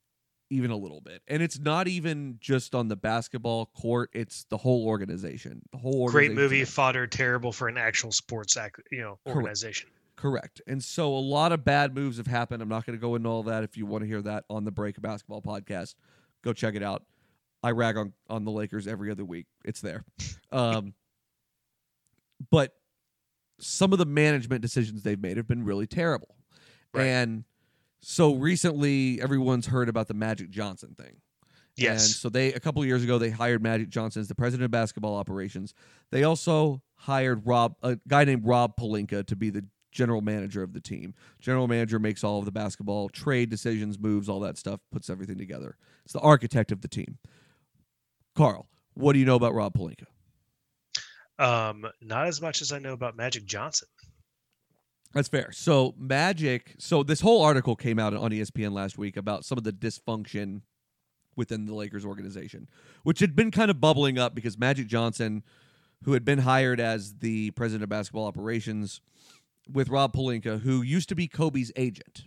even a little bit. And it's not even just on the basketball court, it's the whole organization. The whole Great movie, fodder, terrible for an actual sports act, you know, Correct. organization. Correct. And so a lot of bad moves have happened. I'm not going to go into all that. If you want to hear that on the Break Basketball podcast, go check it out. I rag on, on the Lakers every other week. It's there. [laughs] Um, but some of the management decisions they've made have been really terrible. Right. And so recently, everyone's heard about the Magic Johnson thing. Yes. And so they a couple of years ago they hired Magic Johnson as the president of basketball operations. They also hired Rob a guy named Rob Pelinka to be the general manager of the team. General manager makes all of the basketball trade decisions, moves, all that stuff, puts everything together. It's the architect of the team. Karl, what do you know about Rob Pelinka? Um, not as much as I know about Magic Johnson. That's fair. So Magic. So this whole article came out on ESPN last week about some of the dysfunction within the Lakers organization, which had been kind of bubbling up because Magic Johnson, who had been hired as the president of basketball operations with Rob Pelinka, who used to be Kobe's agent,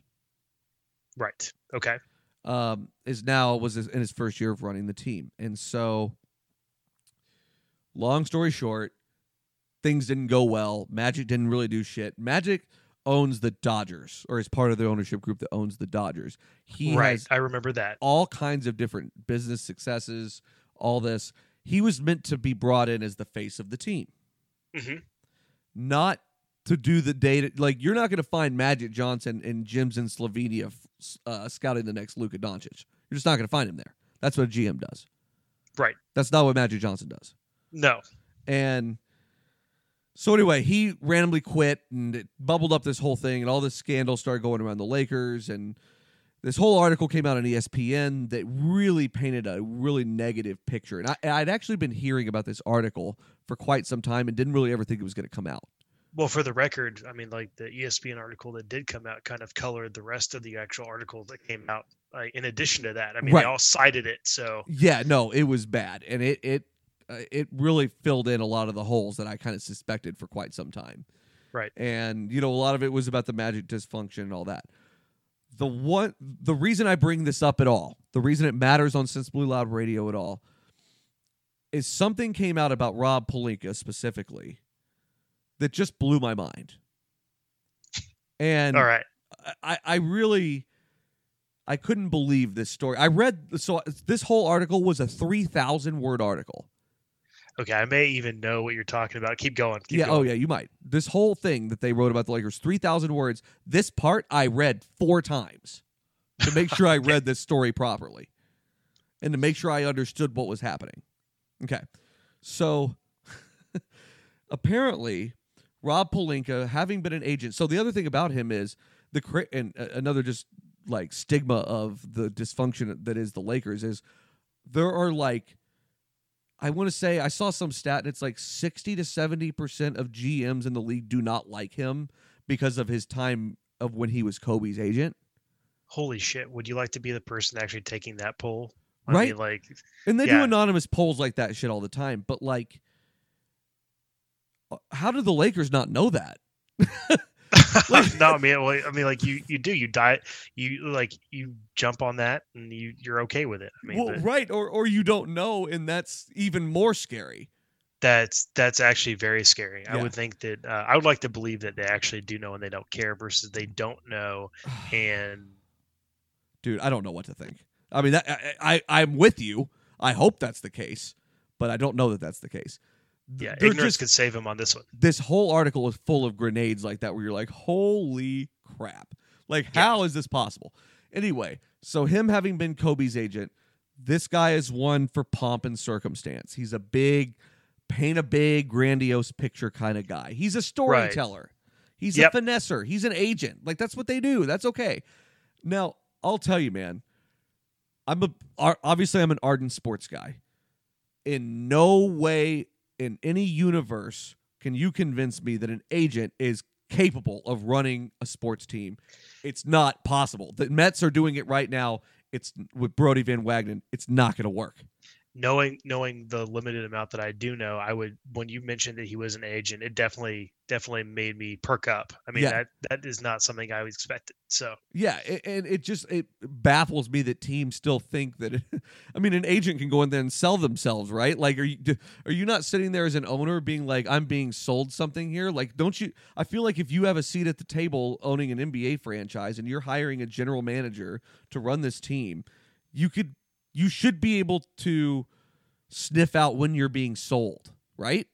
Right. Okay. um, is now was in his first year of running the team, and so. Long story short, things didn't go well. Magic didn't really do shit. Magic owns the Dodgers, or is part of the ownership group that owns the Dodgers. He right. I remember that. all kinds of different business successes, all this. He was meant to be brought in as the face of the team, hmm not to do the data. Like, you're not going to find Magic Johnson in gyms in Slovenia uh, scouting the next Luka Doncic. You're just not going to find him there. That's what a GM does. Right. That's not what Magic Johnson does. No. And so anyway, he randomly quit and it bubbled up this whole thing and all this scandal started going around the Lakers and this whole article came out on ESPN that really painted a really negative picture. And I, I'd actually been hearing about this article for quite some time and didn't really ever think it was going to come out. Well, for the record, I mean, like the ESPN article that did come out kind of colored the rest of the actual article that came out. Uh, in addition to that, I mean, Right. they all cited it. So Yeah, no, it was bad, and it it uh, it really filled in a lot of the holes that I kind of suspected for quite some time. Right. And you know, a lot of it was about the magic dysfunction and all that. The one, the reason I bring this up at all, the reason it matters on Sensibly Loud Radio at all, is something came out about Rob Pelinka specifically that just blew my mind. And all right. I, I really I couldn't believe this story. I read so this whole article was a three thousand word article. Okay, I may even know what you're talking about. Keep going. Keep yeah, going. oh yeah, you might. This whole thing that they wrote about the Lakers, three thousand words. This part I read four times to make sure I [laughs] read this story properly, and to make sure I understood what was happening. Okay, so [laughs] apparently Rob Pelinka, having been an agent, so the other thing about him is the cra- and uh, another just like stigma of the dysfunction that is the Lakers is there are like I want to say I saw some stat and it's like 60 to 70% of GMs in the league do not like him because of his time of when he was Kobe's agent. Holy shit! Would you like to be the person actually taking that poll? I Right. mean, like, And they do anonymous polls like that shit all the time, but like uh, how do the Lakers not know that? [laughs] [laughs] no, I mean, I mean, like you, you do, you die, you like, you jump on that, and you, you're okay with it. I mean, well, but right, or or you don't know and that's even more scary. that's that's actually very scary. I would think that uh, I would like to believe that they actually do know and they don't care versus they don't know [sighs] and Dude, I don't know what to think. I mean, that, I, I I'm with you. I hope that's the case, but I don't know that that's the case. Yeah, ignorance just- could save him on this one. this whole article is full of grenades like that where you're like holy crap like Yeah. how is this possible anyway so him having been kobe's agent this guy is one for pomp and circumstance he's a big paint a big grandiose picture kind of guy he's a storyteller he's Yep. a finesser he's an agent like that's what they do that's okay now I'll tell you, man. I'm a obviously I'm an ardent sports guy. In no way in any universe can you convince me that an agent is capable of running a sports team. It's not possible. The Mets are doing it right now. It's with Brodie Van Wagenen. It's not going to work. Knowing knowing the limited amount that I do know, I would when you mentioned that he was an agent, it definitely definitely made me perk up. I mean Yeah. that that is not something I expected. So Yeah, and it just it baffles me that teams still think that. It, [laughs] I mean, an agent can go in there and sell themselves, right? Like, are you are you not sitting there as an owner being like, I'm being sold something here? Like, don't you? I feel like if you have a seat at the table owning an NBA franchise and you're hiring a general manager to run this team, you could you should be able to sniff out when you're being sold, right?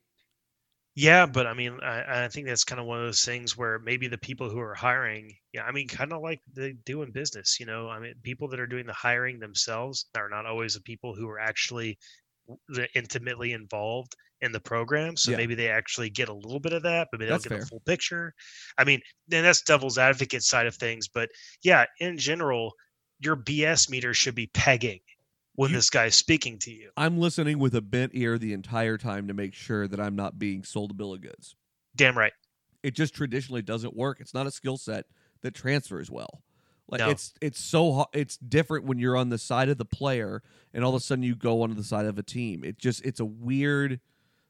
yeah, but I mean I, I think that's kind of one of those things where maybe the people who are hiring, yeah, I mean kind of like they do in business, you know. I mean people that are doing the hiring themselves are not always the people who are actually the intimately involved in the program. So Yeah. maybe they actually get a little bit of that, but maybe they That's don't get fair. the full picture. I mean, then that's devil's advocate side of things. But yeah, in general, your BS meter should be pegging when You- this guy's speaking to you. I'm listening with a bent ear the entire time to make sure that I'm not being sold a bill of goods. Damn right. it just traditionally doesn't work. It's not a skill set that transfers well. Like No. it's it's so it's different when you're on the side of the player and all of a sudden you go onto the side of a team. It just it's a weird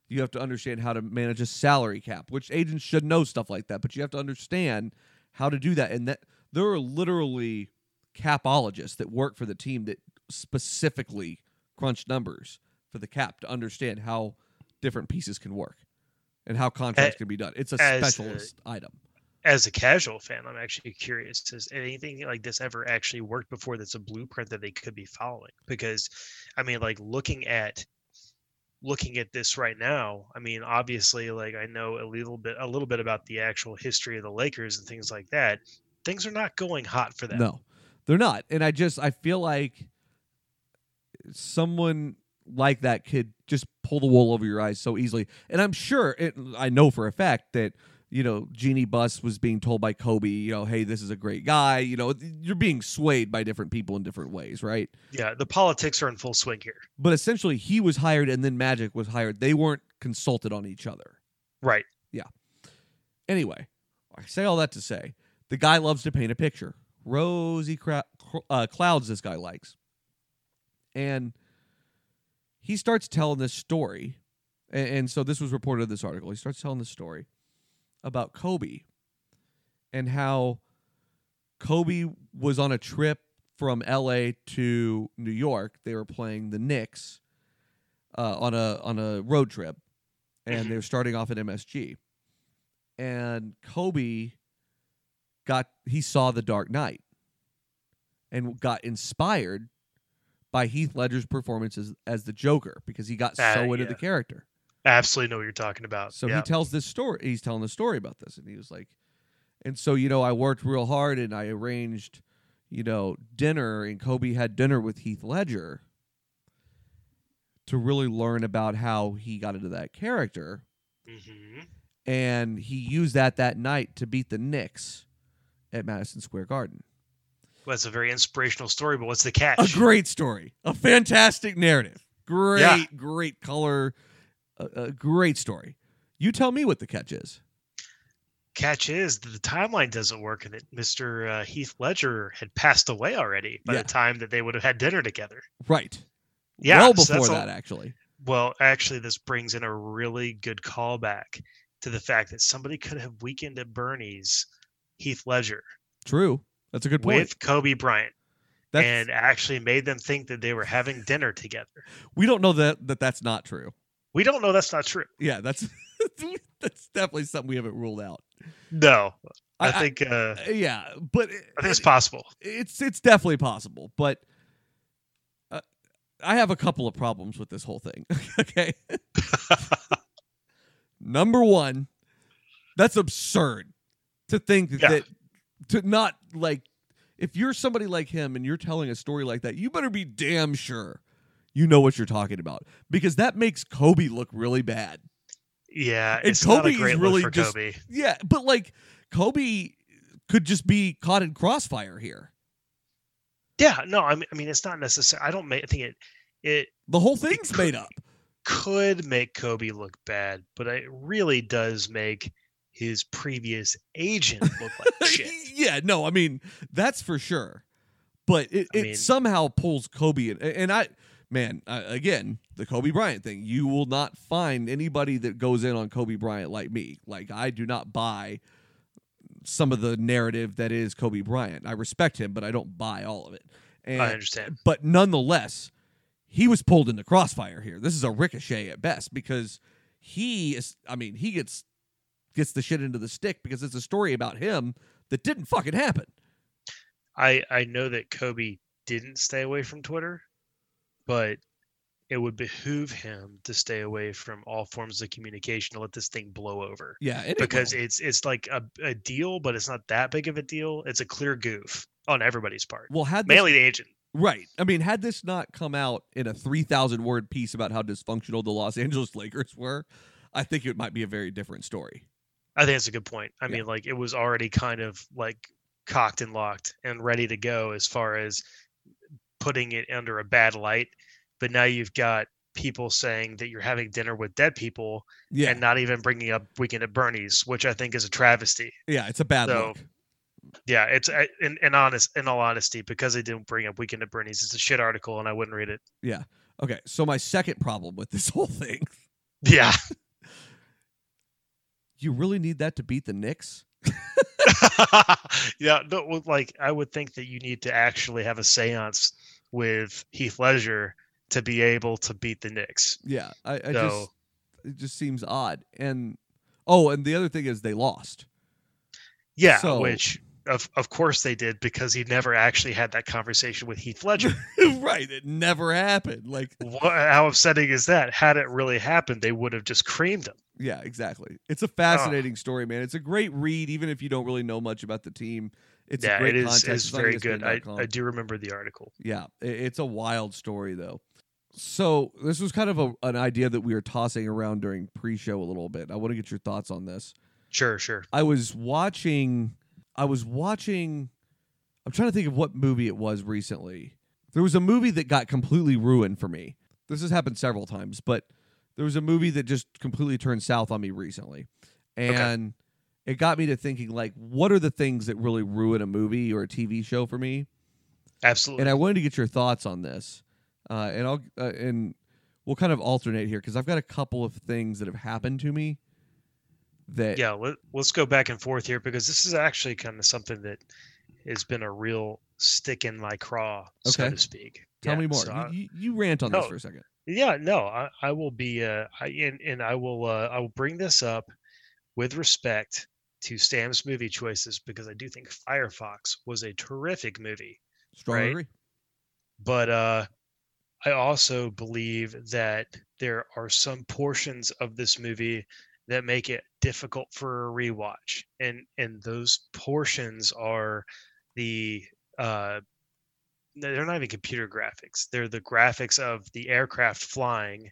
you have to understand how to manage a salary cap, which agents should know stuff like that, but you have to understand how to do that and that there are literally capologists that work for the team that specifically crunch numbers for the cap to understand how different pieces can work and how contracts can be done. It's a as a- specialist item. As a casual fan, I'm actually curious: has anything like this ever actually worked before? That's a blueprint that they could be following? Because, I mean, like looking at looking at this right now, I mean, obviously, like I know a little bit a little bit about the actual history of the Lakers and things like that. Things are not going hot for them. No, they're not. And I just I feel like someone like that could just pull the wool over your eyes so easily. And I'm sure it, I know for a fact that you know Jeannie Buss was being told by Kobe, you know, hey, this is a great guy. You know, you're being swayed by different people in different ways, right? Yeah, the politics are in full swing here. But essentially, he was hired and then Magic was hired. They weren't consulted on each other. Right. Yeah. Anyway, I say all that to say the guy loves to paint a picture. Rosy cra- cr- uh, clouds, this guy likes. And he starts telling this story. And, and so this was reported in this article. He starts telling this story about Kobe and how Kobe was on a trip from LA to New York. They were playing the Knicks uh, on a on a road trip, and Mhm. they were starting off at MSG. And Kobe got he saw The Dark Knight and got inspired by Heath Ledger's performance as, as the Joker because he got Ah, so into yeah. the character. Absolutely know what you're talking about. So yeah. he tells this story. He's telling the story about this, and he was like, and so you know, I worked real hard, and I arranged, you know, dinner, and Kobe had dinner with Heath Ledger to really learn about how he got into that character, hmm and he used that that night to beat the Knicks at Madison Square Garden. Well, that's a very inspirational story, but what's the catch? A great story, a fantastic narrative, great, Yeah. great color, a, a great story. You tell me what the catch is. catch is that the timeline doesn't work and that Mr. Uh, Heath Ledger had passed away already by Yeah. the time that they would have had dinner together. Right. Yeah, Well before that's that, all- actually. Well, actually, this brings in a really good callback to the fact that somebody could have Weekend at Bernie's Heath Ledger True. That's a good point. with Kobe Bryant That's, and actually made them think that they were having dinner together. we don't know that, that that's not true. We don't know that's not true. Yeah, that's [laughs] that's definitely something we haven't ruled out. No, I, I- think uh, Yeah, but I think it's possible. it's it's definitely possible. But uh, I have a couple of problems with this whole thing. [laughs] okay. [laughs] Number one, that's absurd to think Yeah. that to not like if you're somebody like him and you're telling a story like that, you better be damn sure you know what you're talking about because that makes Kobe look really bad. Yeah, And it's Kobe is really just- Kobe. Yeah, but like Kobe could just be caught in crossfire here. Yeah, no, I mean, I mean, it's not necessary. I don't make. I think it it The whole thing's made up. could make Kobe look bad, but it really does make his previous agent look like [laughs] shit. yeah, no, I mean that's for sure. But it, I it mean- somehow pulls Kobe in, and I, man, uh, again, the Kobe Bryant thing. You will not find anybody that goes in on Kobe Bryant like me. Like I do not buy some of the narrative that is Kobe Bryant. I respect him, but I don't buy all of it. And, I understand. but nonetheless, he was pulled in the crossfire here. This is a ricochet at best because he is. I mean, he gets gets the shit into the stick because it's a story about him that didn't fucking happen. I I know that Kobe didn't stay away from Twitter, but it would behoove him to stay away from all forms of communication to let this thing blow over. Yeah, it Because will. it's it's like a, a deal, but it's not that big of a deal. It's a clear goof on everybody's part. well had this, Mainly the agent. right. I mean, had this not come out in a three thousand word piece about how dysfunctional the Los Angeles Lakers were, I think it might be a very different story. I think that's a good point. I Yeah. mean, like it was already kind of like cocked and locked and ready to go as far as putting it under a bad light. But now you've got people saying that you're having dinner with dead people Yeah, and not even bringing up Weekend at Bernie's, which I think is a travesty. yeah, it's a bad So, look. Yeah, it's in, in honest, in all honesty, because they didn't bring up Weekend at Bernie's, it's a shit article, and I wouldn't read it. Yeah. Okay, so my second problem with this whole thing, Yeah, you really need that to beat the Knicks? [laughs] yeah. No, like I would think that you need to actually have a séance with Heath Ledger to be able to beat the Knicks. Yeah, I, I So- just it just seems odd. And oh, and the other thing is they lost. Yeah, So- which of of course they did because he never actually had that conversation with Heath Ledger. [laughs] right, it never happened. Like what, how upsetting is that? Had it really happened, they would have just creamed him. yeah, exactly. It's a fascinating story, man. It's a great read even if you don't really know much about the team. It's yeah, a great it is very good. I, I do remember the article. Yeah, it's a wild story though. So this was kind of a, an idea that we were tossing around during pre-show a little bit. I want to get your thoughts on this. Sure, sure. I was watching. I was watching. I'm trying to think of what movie it was recently. There was a movie that got completely ruined for me. This has happened several times, but there was a movie that just completely turned south on me recently, and it got me to thinking like, what are the things that really ruin a movie or a TV show for me? Absolutely. and I wanted to get your thoughts on this. Uh, and I'll uh, and we'll kind of alternate here because I've got a couple of things that have happened to me that yeah, let, let's go back and forth here because this is actually kind of something that has been a real stick in my craw, so to speak. tell Yeah, me more. so I- you, you, rant on this for a second. yeah no i, I will be uh I, and, and i will uh i will bring this up with respect to sam's movie choices because i do think firefox was a terrific movie Strong right. agree. but uh i also believe that there are some portions of this movie that make it difficult for a rewatch. And and those portions are the uh they're not even computer graphics. They're the graphics of the aircraft flying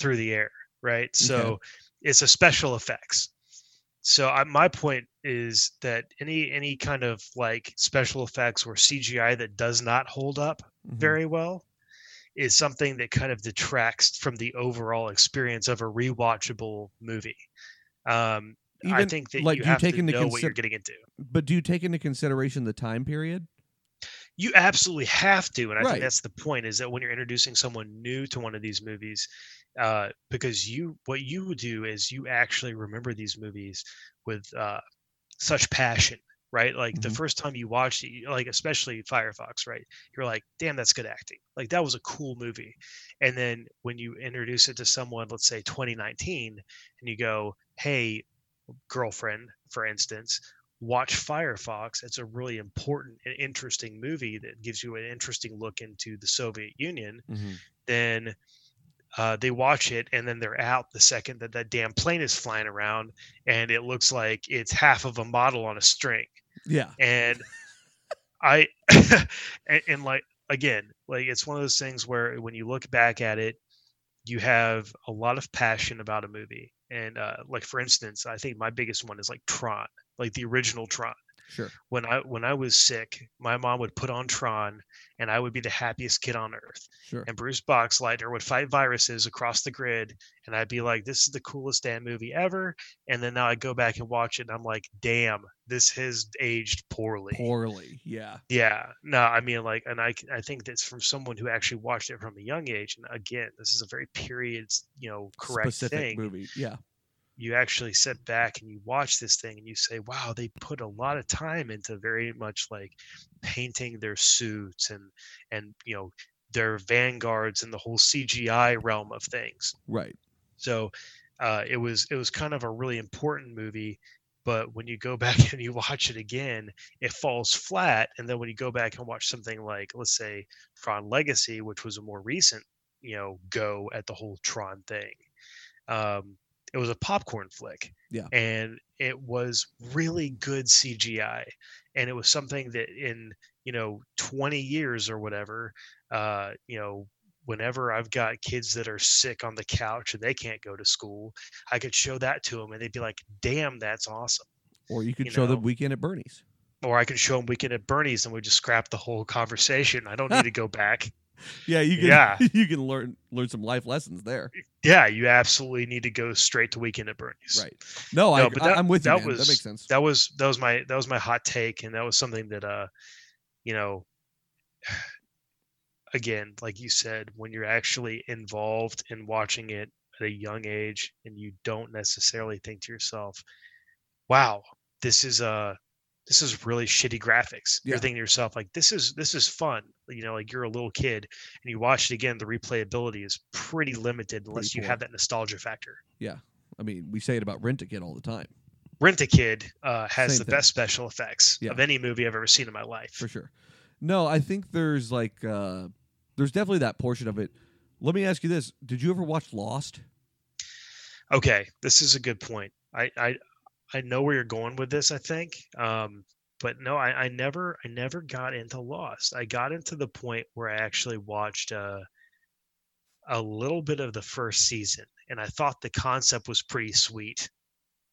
through the air right? So it's a special effects. So I, my point is that any any kind of like special effects or cgi that does not hold up Mhm. very well is something that kind of detracts from the overall experience of a rewatchable movie. Um, I think that like, you you have take to into know what you're getting into. But do you take into consideration the time period? You absolutely have to, and I Right. think that's the point. Is that when you're introducing someone new to one of these movies, uh, because you what you do is you actually remember these movies with uh, such passion, right? Like the Mhm. first time you watched it, like especially Firefox, right? You're like, damn, that's good acting. Like that was a cool movie. And then when you introduce it to someone, let's say 2019, and you go, hey, girlfriend, for instance, watch Firefox. It's a really important and interesting movie that gives you an interesting look into the Soviet Union. Then uh, they watch it and then they're out the second that that damn plane is flying around and it looks like it's half of a model on a string. Yeah. And I, [laughs] and, and like, again, like it's one of those things where when you look back at it, you have a lot of passion about a movie. And uh, like, for instance, I think my biggest one is like Tron, like the original Tron. Sure. When I when I was sick, my mom would put on Tron, and I would be the happiest kid on earth. Sure. And Bruce Boxleitner would fight viruses across the grid, and I'd be like, "This is the coolest damn movie ever." And then now I go back and watch it, and I'm like, "Damn, this has aged poorly." Poorly. Yeah. Yeah, no, I mean, like, and I I think that's from someone who actually watched it from a young age. And again, this is a very period, you know, correct Specific thing. movie. Yeah. You actually sit back and you watch this thing and you say, wow, they put a lot of time into very much like painting their suits and, and, you know, their vanguards and the whole CGI realm of things. Right. So uh, it was it was kind of a really important movie, but when you go [laughs] back and you watch it again, it falls flat. And then when you go back and watch something like, let's say, Tron Legacy, which was a more recent, you know, go at the whole Tron thing, um, it was a popcorn flick. Yeah. and it was really good CGI, and it was something that in you know 20 years or whatever, uh, you know whenever I've got kids that are sick on the couch and they can't go to school, I could show that to them and they'd be like, damn, that's awesome. Or you could You show them. Weekend at Bernie's. Or I could show them Weekend at Bernie's and we just scrap the whole conversation. I don't need to go back. Yeah, you can. Yeah. [laughs] you can learn learn some life lessons there. Yeah, you absolutely need to go straight to Weekend at Bernie's. Right. No, I, No, but I, that- I'm with you. that man. was- that makes sense. That was that was my that was my hot take, and that was something that uh, you know, [sighs] again, like you said, when you're actually involved in watching it at a young age, and you don't necessarily think to yourself, "Wow, this is uh this is really shitty graphics." Yeah. You're thinking to yourself like, "This is this is fun." You know, like you're a little kid and you watch it again. The replayability is pretty limited unless you have that nostalgia factor. Yeah. I mean, we say it about Rent a Kid all the time, Rent a Kid uh, has Same the thing. best special effects Yeah. of any movie I've ever seen in my life. for sure. No, I think there's like uh there's definitely that portion of it. Let me ask you this: Did you ever watch Lost? Okay, this is a good point. I I, I know where you're going with this. I think, um, but no, I, I never I never got into Lost. I got into the point where I actually watched uh, a little bit of the first season, and I thought the concept was pretty sweet.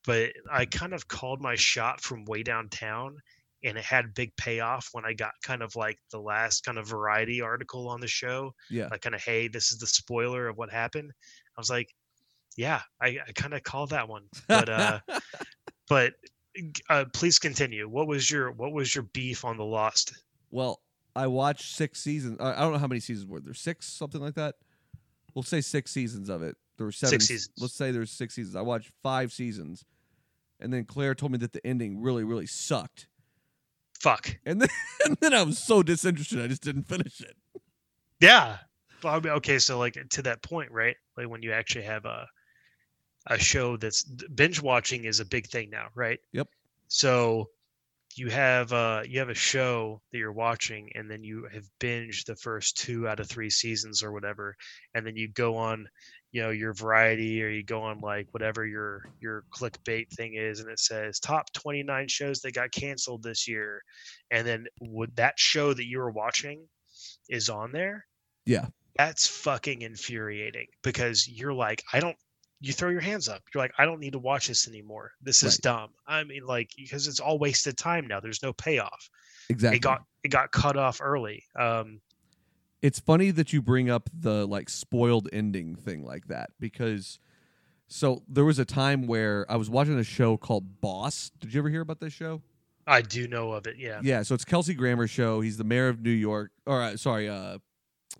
But I kind of called my shot from way downtown, and it had big payoff when I got kind of like the last kind of variety article on the show. Yeah. like kind of hey this is the spoiler of what happened i was like yeah i, I kind of called that one but uh [laughs] but uh, please continue what was your what was your beef on the lost well, I watched six seasons. I don't know how many seasons were there. Six, something like that. We'll say six seasons of it. There were seven. Six seasons. Let's say there's six seasons. I watched five seasons, and then Claire told me that the ending really, really sucked. fuck And then, [laughs] and then I was so disinterested, I just didn't finish it. yeah well, okay so like to that point right like when you actually have a a show that's binge watching is a big thing now right Yep. so you have uh you have a show that you're watching and then you have binged the first two out of three seasons or whatever and then you go on you know your variety or you go on like whatever your your clickbait thing is and it says top 29 shows that got canceled this year and then would that show that you were watching is on there Yeah. that's fucking infuriating because you're like i don't you throw your hands up you're like i don't need to watch this anymore this is Right. dumb i mean like because it's all wasted time now there's no payoff Exactly. it got it got cut off early um it's funny that you bring up the like spoiled ending thing like that because so there was a time where I was watching a show called Boss. Did you ever hear about this show? i do know of it yeah Yeah, so it's Kelsey Grammer's show. He's the mayor of New York, or uh, sorry, uh,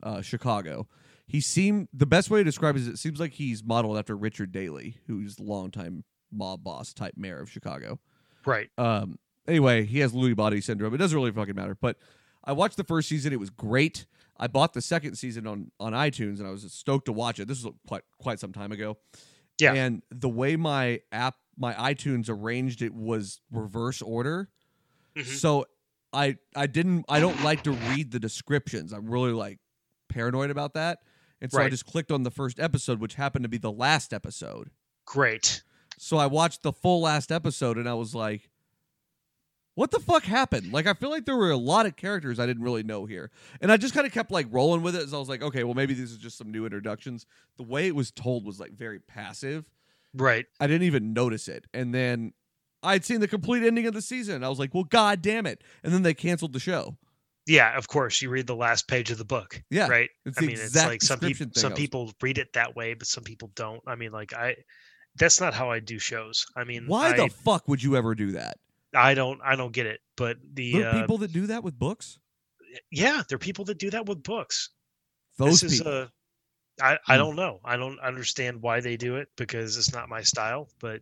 uh, Chicago. He seemed the best way to describe it is it seems like he's modeled after Richard Daley, who's the longtime mob boss type mayor of Chicago. right Um, anyway, he has Lewy body syndrome. It doesn't really fucking matter. But I watched the first season. It was great. I bought the second season on on iTunes, and I was stoked to watch it. This was quite quite some time ago. Yeah. And the way my app, my iTunes arranged it was reverse order. Mhm. So I I didn't I don't like to read the descriptions. I'm really like paranoid about that. And so I just clicked on the first episode, which happened to be the last episode. great So I watched the full last episode and I was like, what the fuck happened? Like, I feel like there were a lot of characters I didn't really know here. And I just kind of kept like rolling with it as I was like, okay, well, maybe these are just some new introductions. The way it was told was like very passive. right I didn't even notice it. And then I'd seen the complete ending of the season. I was like, well, god damn it. And then they canceled the show. Yeah, of course. You read the last page of the book. Yeah, Right. I mean, it's like some people some people read it that way, but some people don't. I mean, like I that's not how I do shows. I mean, Why I, the fuck would you ever do that? I don't I don't get it. But the There are uh, people that do that with books. yeah, there are people that do that with books. Those this is people. a I, I Hmm. don't know. I don't understand why they do it because it's not my style, but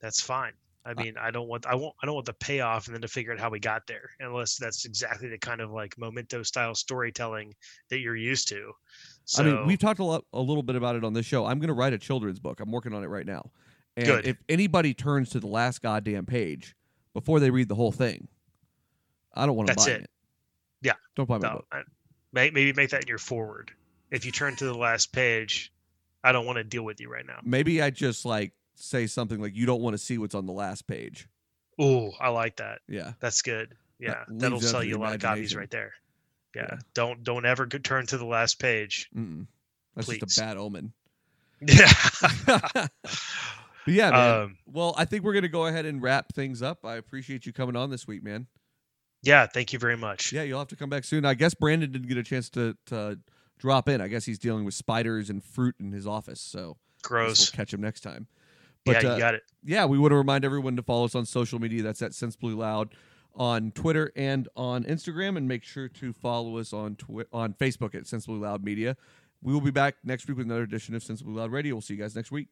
that's fine. I uh, mean, I don't want I won't I don't want the payoff and then to figure out how we got there, unless that's exactly the kind of like memento style storytelling that you're used to. So I mean, we've talked a lot, a little bit about it on this show. I'm going to write a children's book. I'm working on it right now. And Good. if anybody turns to the last goddamn page before they read the whole thing, I don't want to That's buy it. it. Yeah. Don't buy my no, book. I, maybe make that in your forward. If you turn to the last page, I don't want to deal with you right now. Maybe I just like say something like, "You don't want to see what's on the last page." Ooh, I like that. Yeah. That's good. Yeah, leaves that'll sell you a lot of copies right there. Yeah, Yeah. don't don't ever turn to the last page. Mm-mm. That's Please. just a bad omen. Yeah. [laughs] yeah, man. um, well, I think we're going to go ahead and wrap things up. I appreciate you coming on this week, man. yeah. Thank you very much. Yeah, you'll have to come back soon. I guess Brandon didn't get a chance to, to drop in. I guess he's dealing with spiders and fruit in his office. So Gross. we'll catch him next time. Yeah, But you uh, got it. yeah, we want to remind everyone to follow us on social media. That's at Sensibly Loud on Twitter and on Instagram, and make sure to follow us on Twi- on Facebook at Sensibly Loud Media. We will be back next week with another edition of Sensibly Loud Radio. We'll see you guys next week.